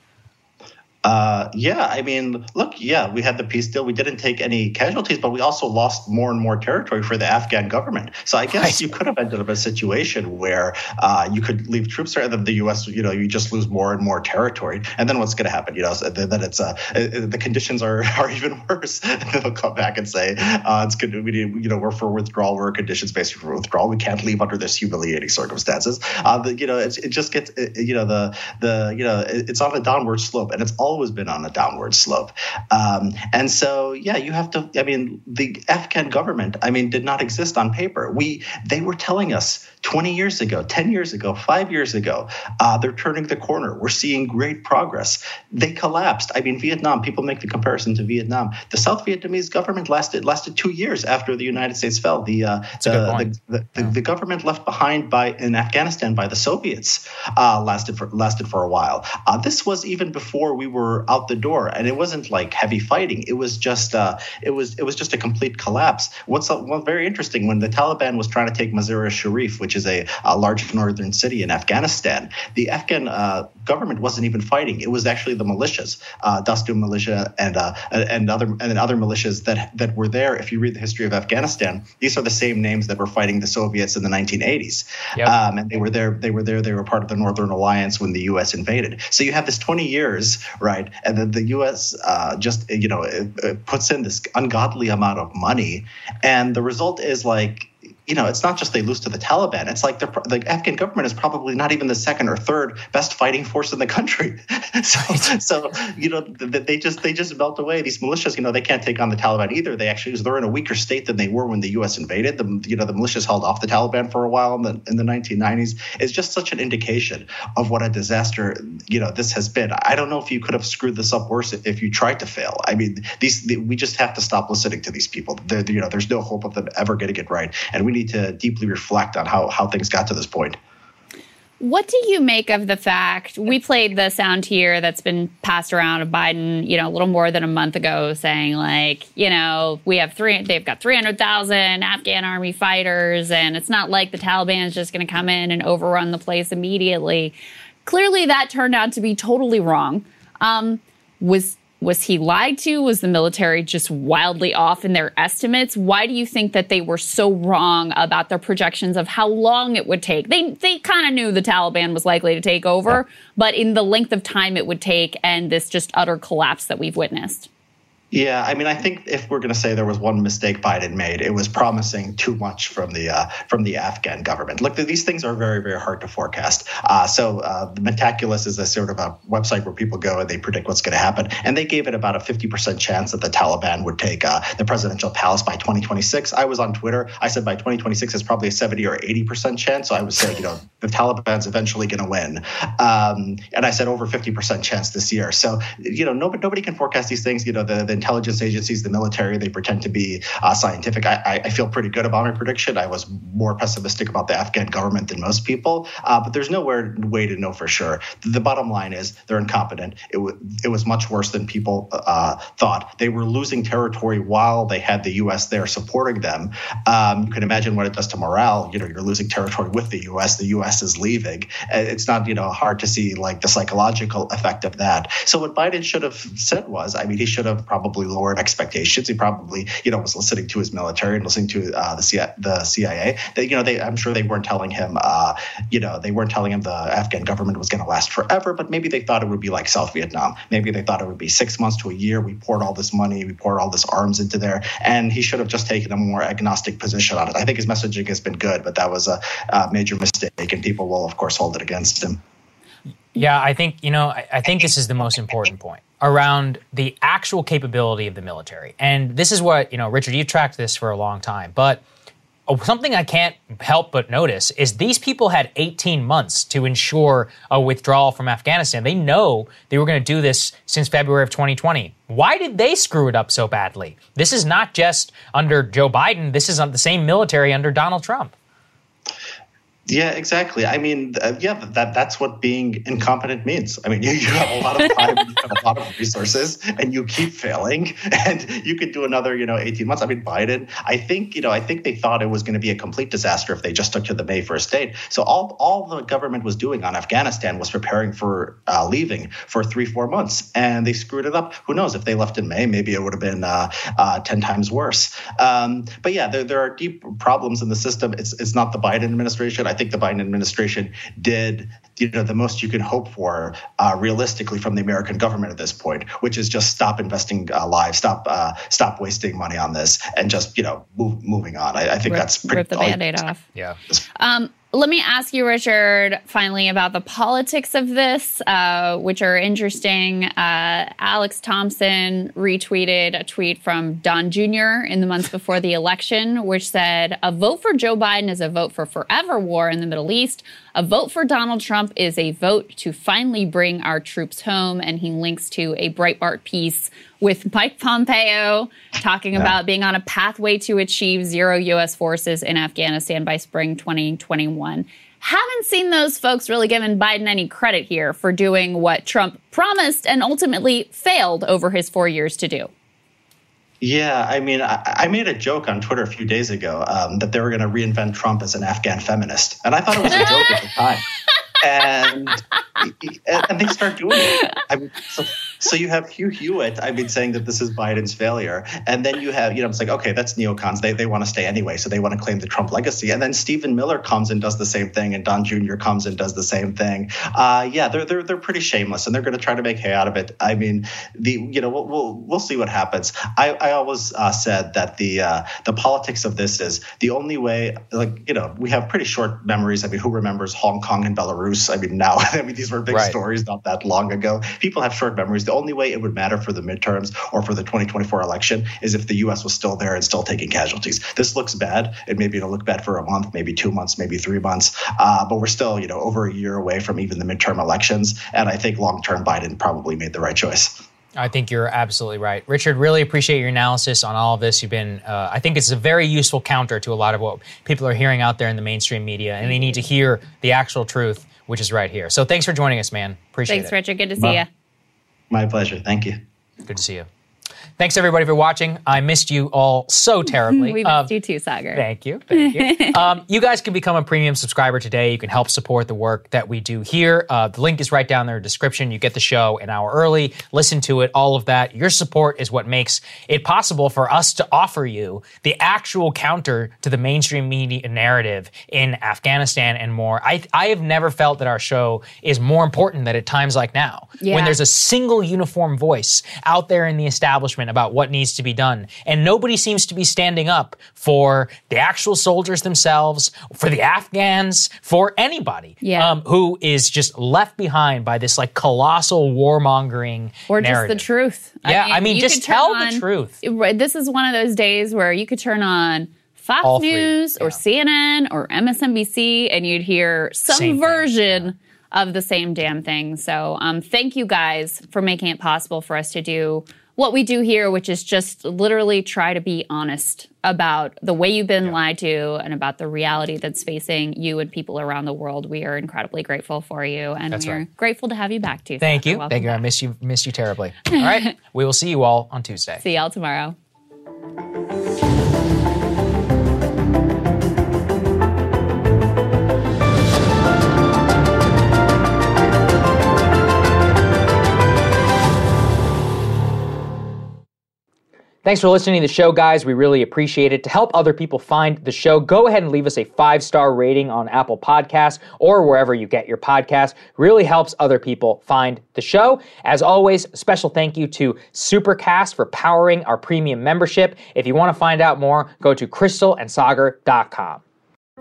Uh, yeah, I mean, look, yeah, we had the peace deal. We didn't take any casualties, but we also lost more and more territory for the Afghan government. So I guess right. you could have ended up in a situation where uh, you could leave troops there, and then the U.S., you know, you just lose more and more territory. And then what's going to happen? You know, then it's uh, the conditions are are even worse. They'll come back and say uh, it's good. We need, you know, we're for withdrawal. We're conditions based for withdrawal. We can't leave under this humiliating circumstances. Uh, the, you know, it, it just gets, you know, the the you know, it, it's on a downward slope, and it's all always been on a downward slope. Um, and so, yeah, you have to. I mean, the Afghan government, I mean, did not exist on paper. We they were telling us 20 years ago, 10 years ago, five years ago, uh, they're turning the corner. We're seeing great progress. They collapsed. I mean, Vietnam. People make the comparison to Vietnam. The South Vietnamese government lasted lasted two years after the United States fell. The uh, the, the, the, yeah. the, government left behind by in Afghanistan by the Soviets uh, lasted for lasted for a while. Uh, this was even before we were out the door, and it wasn't like heavy fighting. It was just uh, it was it was just a complete collapse. What's well, very interesting when the Taliban was trying to take Mazar-e-Sharif, which is a, a, large northern city in Afghanistan, the Afghan uh, government wasn't even fighting. It was actually the militias, uh, militia and uh, and other and other militias that that were there. If you read the history of Afghanistan, these are the same names that were fighting the Soviets in the 1980s, yep. um, and they were there. They were there. They were part of the Northern Alliance when the U.S. invaded. So you have this 20 years, right? And then the U.S. Uh, just you know it, it puts in this ungodly amount of money, and the result is like you know, it's not just they lose to the Taliban. It's like the, Afghan government is probably not even the second or third best fighting force in the country. so, so, you know, they just they just melt away. These militias, you know, they can't take on the Taliban either. They actually they're in a weaker state than they were when the U.S. invaded. The you know the militias held off the Taliban for a while in the in the 1990s. It's just such an indication of what a disaster you know this has been. I don't know if you could have screwed this up worse if you tried to fail. I mean, these we just have to stop listening to these people. They're, you know, there's no hope of them ever getting it right, and we need to deeply reflect on how, how things got to this point. What do you make of the fact we played the sound here that's been passed around of Biden, you know, a little more than a month ago saying like, you know, we have three they've got 300,000 Afghan army fighters and it's not like the Taliban is just going to come in and overrun the place immediately. Clearly that turned out to be totally wrong. Um, was was he lied to? Was the military just wildly off in their estimates? Why do you think that they were so wrong about their projections of how long it would take? They they kind of knew the Taliban was likely to take over, yeah. but in the length of time it would take and this just utter collapse that we've witnessed. Yeah, I mean, I think if we're going to say there was one mistake Biden made, it was promising too much from the uh, from the Afghan government. Look, these things are very very hard to forecast. Uh, so uh, the Metaculus is a sort of a website where people go and they predict what's going to happen, and they gave it about a 50% chance that the Taliban would take uh, the presidential palace by 2026. I was on Twitter. I said by 2026 it's probably a 70 or 80% chance. So I would say, you know, the Taliban's eventually going to win, um, and I said over 50% chance this year. So you know, nobody nobody can forecast these things. You know, the, the intelligence agencies, the military, they pretend to be uh, scientific. I, I, feel pretty good about my prediction. I was more pessimistic about the Afghan government than most people, uh, but there's no way to know for sure. The bottom line is they're incompetent. It, w- it was much worse than people uh, thought. They were losing territory while they had the U.S. there supporting them. Um, you can imagine what it does to morale. You know, you're losing territory with the U.S. The U.S. is leaving. Uh, it's not you know hard to see like the psychological effect of that. So what Biden should have said was, I mean, he should have probably probably lowered expectations. He probably, you know, was listening to his military and listening to uh, the, CIA, the CIA. They, you know, they, I'm sure they weren't telling him, uh, you know, they weren't telling him the Afghan government was going to last forever, but maybe they thought it would be like South Vietnam. Maybe they thought it would be six months to a year. We poured all this money, we poured all this arms into there, and he should have just taken a more agnostic position on it. I think his messaging has been good, but that was a, a major mistake, and people will, of course, hold it against him. Yeah, I think you know. I, I, think this is the most important point around the actual capability of the military, and this is what you know, Richard. You've tracked this for a long time, but uh, something I can't help but notice is these people had 18 months to ensure a withdrawal from Afghanistan. They know they were going to do this since February of 2020. Why did they screw it up so badly? This is not just under Joe Biden. This is the same military under Donald Trump. Yeah, exactly. I mean, uh, yeah, that that's what being incompetent means. I mean, you, you have a lot of time, and you have a lot of resources, and you keep failing, and you could do another, you know, 18 months. I mean, Biden, I think, you know, I think they thought it was going to be a complete disaster if they just took to the May 1st date. So all all the government was doing on Afghanistan was preparing for uh, leaving for three, four months, and they screwed it up. Who knows if they left in May, maybe it would have been uh, uh 10 times worse. Um, but yeah, there, there are deep problems in the system. It's it's not the Biden administration. I think the Biden administration did you know the most you can hope for uh, realistically from the American government at this point, which is just stop investing uh, lives, stop uh, stop wasting money on this, and just you know move moving on. I, I think rip, that's pretty. Rip the band-aid off. Yeah. Um, let me ask you, Richard, finally about the politics of this, uh, which are interesting. Uh, Alex Thompson retweeted a tweet from Don Jr. in the months before the election, which said, A vote for Joe Biden is a vote for forever war in the Middle East. A vote for Donald Trump is a vote to finally bring our troops home. And he links to a Breitbart piece with Mike Pompeo talking yeah. about being on a pathway to achieve zero U.S. forces in Afghanistan by spring 2021. Haven't seen those folks really given Biden any credit here for doing what Trump promised and ultimately failed over his four years to do. Yeah, I mean, I, I, made a joke on Twitter a few days ago um, that they were going to reinvent Trump as an Afghan feminist, and I thought it was a joke at the time and and they start doing it. I mean, so, so you have Hugh Hewitt, I mean, saying that this is Biden's failure, and then you have, you know, it's like, okay, that's neocons. They they want to stay anyway, so they want to claim the Trump legacy. And then Stephen Miller comes and does the same thing, and Don Jr. comes and does the same thing. Uh, yeah, they're they're they're pretty shameless, and they're going to try to make hay out of it. I mean, the you know, we'll we'll, we'll see what happens. I I always uh, said that the uh, the politics of this is the only way. Like you know, we have pretty short memories. I mean, who remembers Hong Kong and Belarus? I mean, now, I mean, these were big right. stories not that long ago. People have short memories. The only way it would matter for the midterms or for the 2024 election is if the U.S. was still there and still taking casualties. This looks bad. and maybe it'll look bad for a month, maybe two months, maybe three months. Uh, but we're still, you know, over a year away from even the midterm elections. And I think long term, Biden probably made the right choice. I think you're absolutely right. Richard, really appreciate your analysis on all of this. You've been, uh, I think it's a very useful counter to a lot of what people are hearing out there in the mainstream media, and they need to hear the actual truth which is right here. So thanks for joining us, man. Appreciate thanks, it. Thanks, Richard. Good to see you. My pleasure. Thank you. Good to see you. Thanks everybody for watching. I missed you all so terribly. we missed um, you too, Saagar. Thank you. Thank you. um, you guys can become a premium subscriber today. You can help support the work that we do here. Uh, the link is right down there in the description. You get the show an hour early, listen to it, all of that. Your support is what makes it possible for us to offer you the actual counter to the mainstream media narrative in Afghanistan and more. I, I have never felt that our show is more important than at times like now. Yeah. When there's a single uniform voice out there in the establishment about what needs to be done. And nobody seems to be standing up for the actual soldiers themselves, for the Afghans, for anybody yeah. um, who is just left behind by this like colossal warmongering or narrative. just the truth. Yeah, I mean, I mean just tell on, the truth. This is one of those days where you could turn on Fox News yeah. or CNN or MSNBC and you'd hear some Same version. Thing, yeah of the same damn thing. So, um, thank you guys for making it possible for us to do what we do here, which is just literally try to be honest about the way you've been yeah. lied to and about the reality that's facing you and people around the world. We are incredibly grateful for you, and that's we're right. grateful to have you back too. Thank you. Thank you. Back. I miss you. Miss you terribly. All right. we will see you all on Tuesday. See y'all tomorrow. Thanks for listening to the show, guys. We really appreciate it. To help other people find the show, go ahead and leave us a five star rating on Apple Podcasts or wherever you get your podcasts. Really helps other people find the show. As always, special thank you to Supercast for powering our premium membership. If you want to find out more, go to krystalandsaagar.com.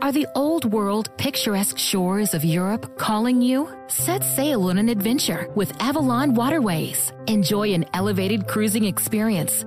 Are the old world picturesque shores of Europe calling you? Set sail on an adventure with Avalon Waterways. Enjoy an elevated cruising experience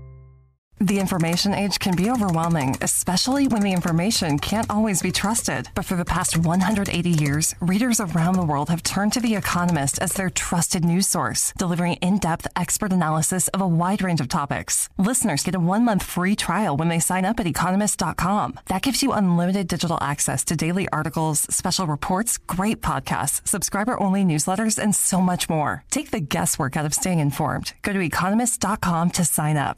The information age can be overwhelming, especially when the information can't always be trusted. But for the past 180 years, readers around the world have turned to The Economist as their trusted news source, delivering in depth expert analysis of a wide range of topics. Listeners get a one month free trial when they sign up at economist.com. That gives you unlimited digital access to daily articles, special reports, great podcasts, subscriber only newsletters, and so much more. Take the guesswork out of staying informed. Go to economist.com to sign up.